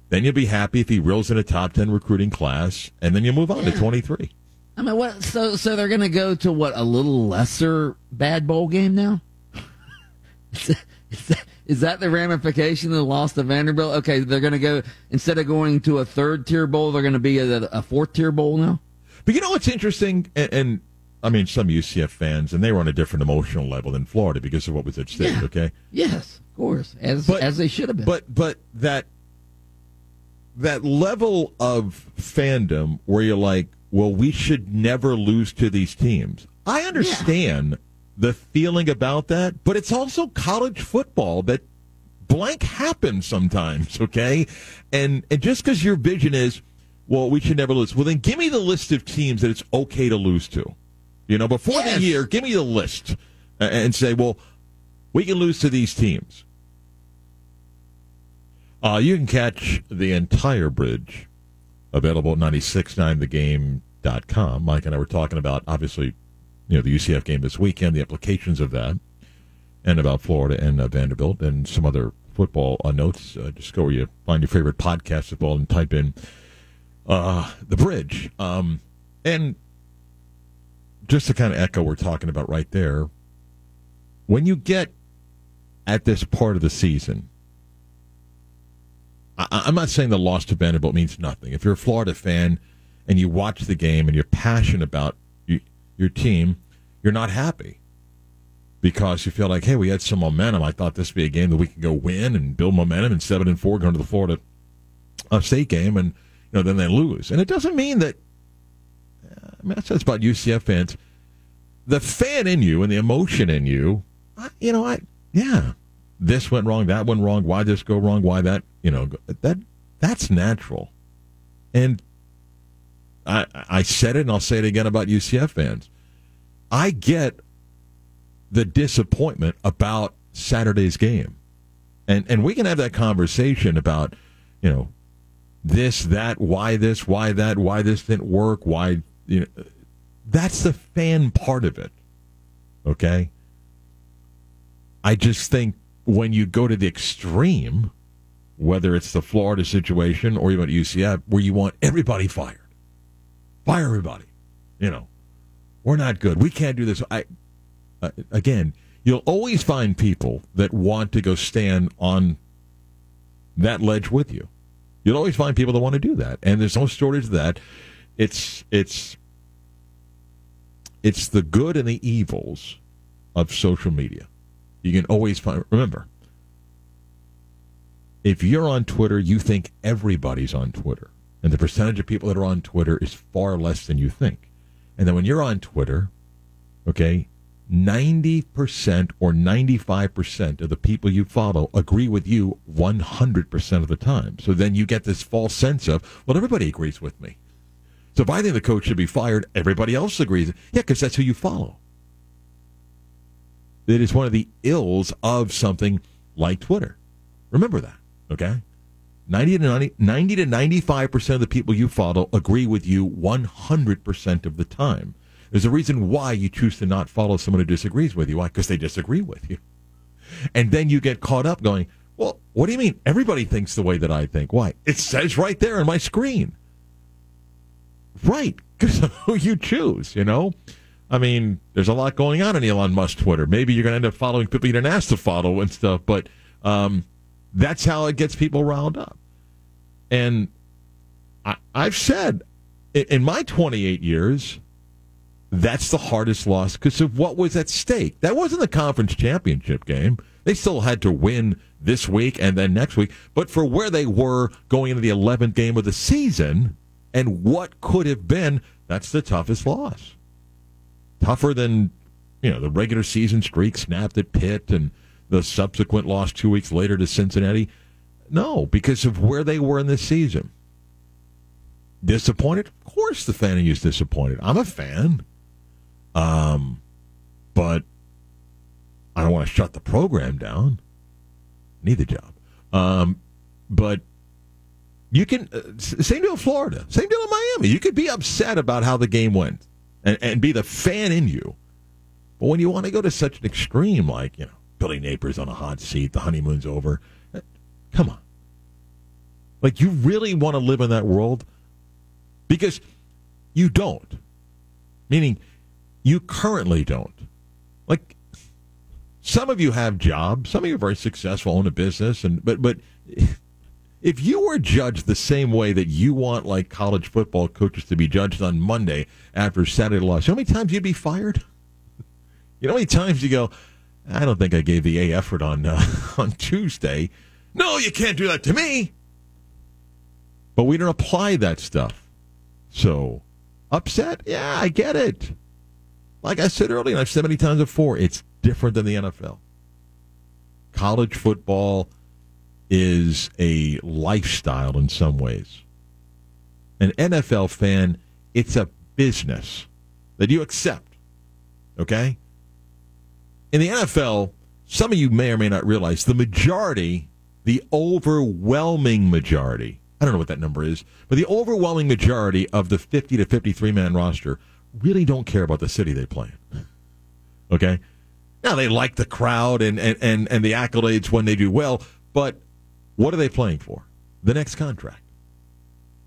then you'll be happy if he reels in a top 10 recruiting class, and then you move on to 23. I mean, what? So, so they're going to go to what a little lesser bad bowl game now? is, that, is, that, is that the ramification of the loss to Vanderbilt? Okay, they're going to go instead of going to a third tier bowl, they're going to be a, a fourth tier bowl now. But you know what's interesting? And, and I mean, some UCF fans, and they were on a different emotional level than Florida because of what was at stake. Yeah. Okay, Yes, of course, as But- as they should have been. but but that that level of fandom where you're like, well, we should never lose to these teams. I understand the feeling about that, but it's also college football that blank happens sometimes. Okay, and and just because your vision is, well, we should never lose. Well, then give me the list of teams that it's okay to lose to. You know, before Yes. the year, give me the list and say, well, we can lose to these teams. Uh, you can catch the entire bridge available at 969thegame.com. Mike and I were talking about, obviously, you know, the UCF game this weekend, the implications of that, and about Florida and uh, Vanderbilt and some other football uh, notes. Uh, just go where you find your favorite podcast football and type in uh, the bridge. Um, And just to kind of echo what we're talking about right there, when you get at this part of the season, I, I'm not saying the loss to Vanderbilt means nothing. If you're a Florida fan and you watch the game and you're passionate about you, your team, you're not happy because you feel like, hey, we had some momentum. I thought this would be a game that we could go win and build momentum and seven and four going to the Florida uh, State game, and you know then they lose. And it doesn't mean that. I mean, that's about UCF fans. The fan in you and the emotion in you, you know, I yeah, this went wrong, that went wrong. Why this go wrong? Why that? You know, that that's natural. And I I said it, and I'll say it again about UCF fans. I get the disappointment about Saturday's game. And and we can have that conversation about, you know, this, that, why this, why that, why this didn't work, why you know that's the fan part of it. Okay? I just think when you go to the extreme, whether it's the Florida situation or even UCF, where you want everybody fired. Fire everybody. You know, we're not good. We can't do this. I uh, again, you'll always find people that want to go stand on that ledge with you. You'll always find people that want to do that, and there's no shortage of that. It's it's it's the good and the evils of social media. You can always find. Remember, if you're on Twitter, you think everybody's on Twitter, and the percentage of people that are on Twitter is far less than you think. And then when you're on Twitter, okay, 90% or 95% of the people you follow agree with you 100% of the time. So then you get this false sense of, well, everybody agrees with me. So if I think the coach should be fired, everybody else agrees. Yeah, because that's who you follow. It is one of the ills of something like Twitter. Remember that, okay? 90 to 90, 90 to 95% of the people you follow agree with you 100% of the time. There's a reason why you choose to not follow someone who disagrees with you. Why? Because they disagree with you. And then you get caught up going, well, what do you mean? Everybody thinks the way that I think. Why? It says right there on my screen. Right. Because who you choose, you know? I mean, there's a lot going on in Elon Musk Twitter. Maybe you're going to end up following people you didn't ask to follow and stuff, but um, that's how it gets people riled up. And I, I've said in, in my 28 years, that's the hardest loss because of what was at stake. That wasn't the conference championship game. They still had to win this week and then next week. But for where they were going into the 11th game of the season and what could have been, that's the toughest loss. Tougher than, you know, the regular season streak snapped at Pitt and the subsequent loss two weeks later to Cincinnati. No, because of where they were in this season. Disappointed? Of course the fan is disappointed. I'm a fan. Um, but I don't want to shut the program down. Need the job. Um, but you can uh, same deal in Florida, same deal in Miami. You could be upset about how the game went and, and be the fan in you. But when you want to go to such an extreme, like you know, Billy Napier's on a hot seat, the honeymoon's over. uh, Come on, like you really want to live in that world because you don't. Meaning you currently don't. Like some of you have jobs, some of you are very successful, own a business, and but but if you were judged the same way that you want like college football coaches to be judged on Monday after Saturday loss, how many times you'd be fired? You know how many times you go, I don't think I gave the A effort on uh, on Tuesday. No, you can't do that to me. But we don't apply that stuff. So upset? Yeah, I get it. Like I said earlier, and I've said many times before, it's different than the NFL. College football is a lifestyle in some ways. An NFL fan, it's a business that you accept. Okay? In the NFL, some of you may or may not realize the majority, the overwhelming majority, I don't know what that number is, but the overwhelming majority of the 50 to 53 man roster really don't care about the city they play in. Okay? Now they like the crowd and, and, and, and the accolades when they do well, but what are they playing for? The next contract.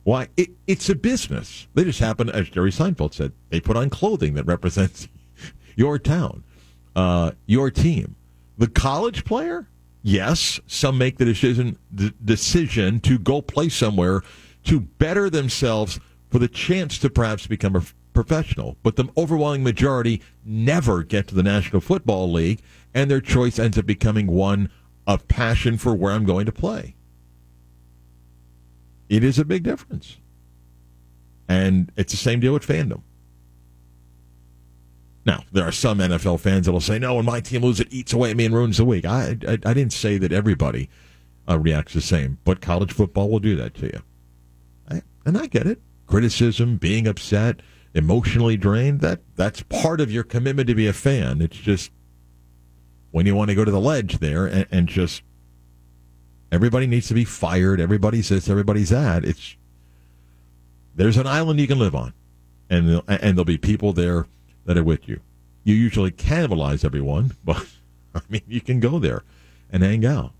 Why? It, it's a business. They just happen, as Jerry Seinfeld said, they put on clothing that represents your town, uh, your team. The college player, yes, some make the decision the decision to go play somewhere to better themselves for the chance to perhaps become a professional. But the overwhelming majority never get to the National Football League, and their choice ends up becoming one of passion for where I'm going to play. It is a big difference. And it's the same deal with fandom. Now, there are some NFL fans that will say, no, when my team loses, it eats away at me and ruins the week. I, I, I didn't say that everybody uh, reacts the same, but college football will do that to you. I, and I get it. Criticism, being upset, emotionally drained, that, that's part of your commitment to be a fan. It's just when you want to go to the ledge there and, and just everybody needs to be fired, everybody's this, everybody's that. It's there's an island you can live on, and and there'll be people there that are with you. You usually cannibalize everyone, but I mean you can go there and hang out.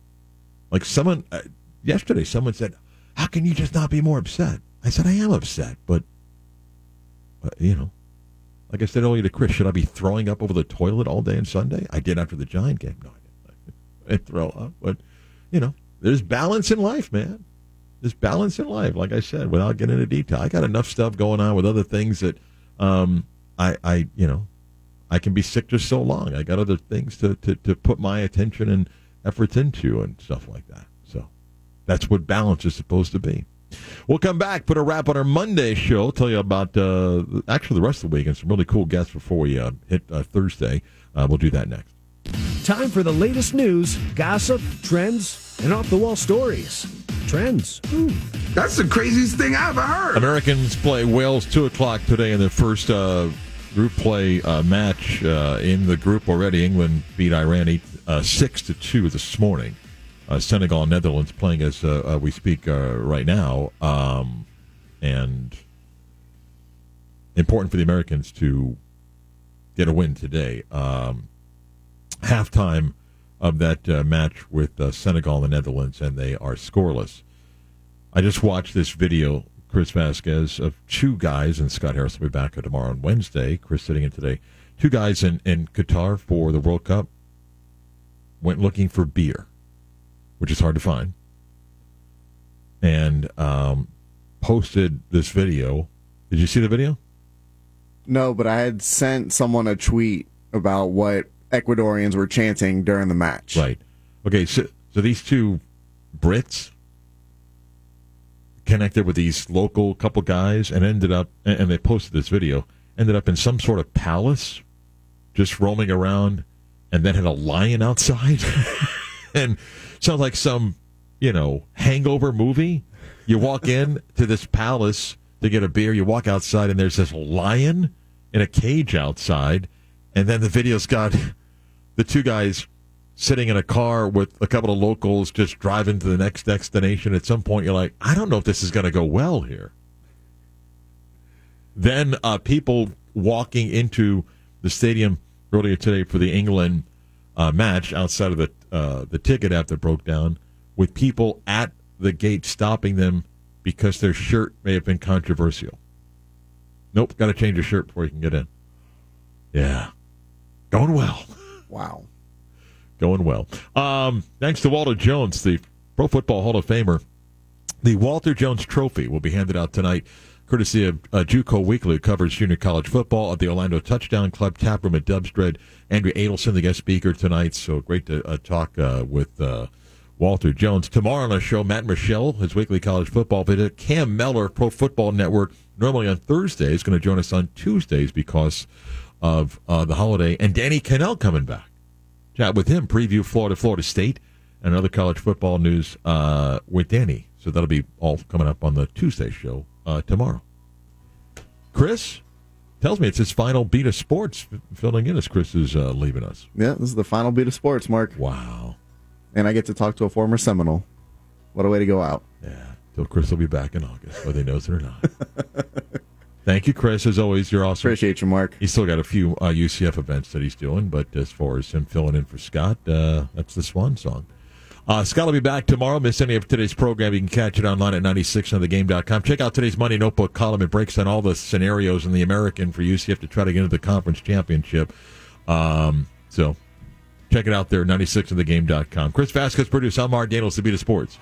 Like someone uh, yesterday, someone said, "How can you just not be more upset?" I said, "I am upset, but, but you know." Like I said earlier to Chris, should I be throwing up over the toilet all day on Sunday? I did after the Giant game. No, I didn't. I didn't throw up, but you know, there's balance in life, man. There's balance in life. Like I said, without getting into detail, I got enough stuff going on with other things that um, I, I, you know, I can be sick just so long. I got other things to, to, to put my attention and efforts into and stuff like that. So that's what balance is supposed to be. We'll come back, put a wrap on our Monday show, tell you about uh, actually the rest of the week and some really cool guests before we uh, hit uh, Thursday. Uh, we'll do that next. Time for the latest news, gossip, trends, and off the wall stories. Trends. Ooh. That's the craziest thing I've ever heard. Americans play Wales two o'clock today in their first uh, group play uh, match uh, in the group already. England beat Iran eight, uh, six to two this morning. Uh, Senegal and Netherlands playing as uh, uh, we speak right now, um, and important for the Americans to get a win today. Um, halftime of that uh, match with uh, Senegal and the Netherlands, and they are scoreless. I just watched this video, Chris Vasquez, of two guys, and Scott Harris will be back tomorrow on Wednesday. Chris sitting in today. Two guys in, in Qatar for the World Cup went looking for beer, which is hard to find, and um, posted this video. Did you see the video? No, but I had sent someone a tweet about what Ecuadorians were chanting during the match. Right. Okay. So, so these two Brits connected with these local couple guys and ended up, and and they posted this video, ended up in some sort of palace, just roaming around, and then had a lion outside. and sounds like some, you know, hangover movie. You walk in to this palace to get a beer, you walk outside, and there's this lion in a cage outside. And then the video's got the two guys sitting in a car with a couple of locals just driving to the next destination. At some point, you're like, I don't know if this is going to go well here. Then uh, people walking into the stadium earlier today for the England uh, match outside of the uh, the ticket app that broke down, with people at the gate stopping them because their shirt may have been controversial. Nope, got to change your shirt before you can get in. Yeah, going well. Wow. Going well. Um, thanks to Walter Jones, the Pro Football Hall of Famer. The Walter Jones Trophy will be handed out tonight, courtesy of uh, JUCO Weekly, who covers junior college football at the Orlando Touchdown Club Tap Room at Dub's Dread. Andrea Adelson, the guest speaker tonight. So great to uh, talk uh, with uh, Walter Jones. Tomorrow on the show, Matt Michelle, his weekly college football visit. Cam Mellor, Pro Football Network, normally on Thursdays, is going to join us on Tuesdays because of uh, the holiday. And Danny Kanell coming back chat with him, preview Florida, Florida State, and other college football news uh, with Danny. So that'll be all coming up on the Tuesday show uh, tomorrow. Chris tells me it's his final beat of sports, filling in as Chris is uh, leaving us. Yeah, this is the final beat of sports, Marc. Wow. And I get to talk to a former Seminole. What a way to go out. Yeah. So Chris will be back in August, whether he knows it or not. Thank you, Chris. As always, you're awesome. Appreciate you, Marc. He's still got a few uh, UCF events that he's doing, but as far as him filling in for Scott, uh, that's the swan song. Uh, Scott will be back tomorrow. Miss any of today's program, you can catch it online at 96onthegame.com. Check out today's Money Notebook column. It breaks down all the scenarios in the American for UCF to try to get into the conference championship. Um, so check it out there, 96onthegame.com. Chris Vasquez, producer. I'm Marc Daniels, to Sports.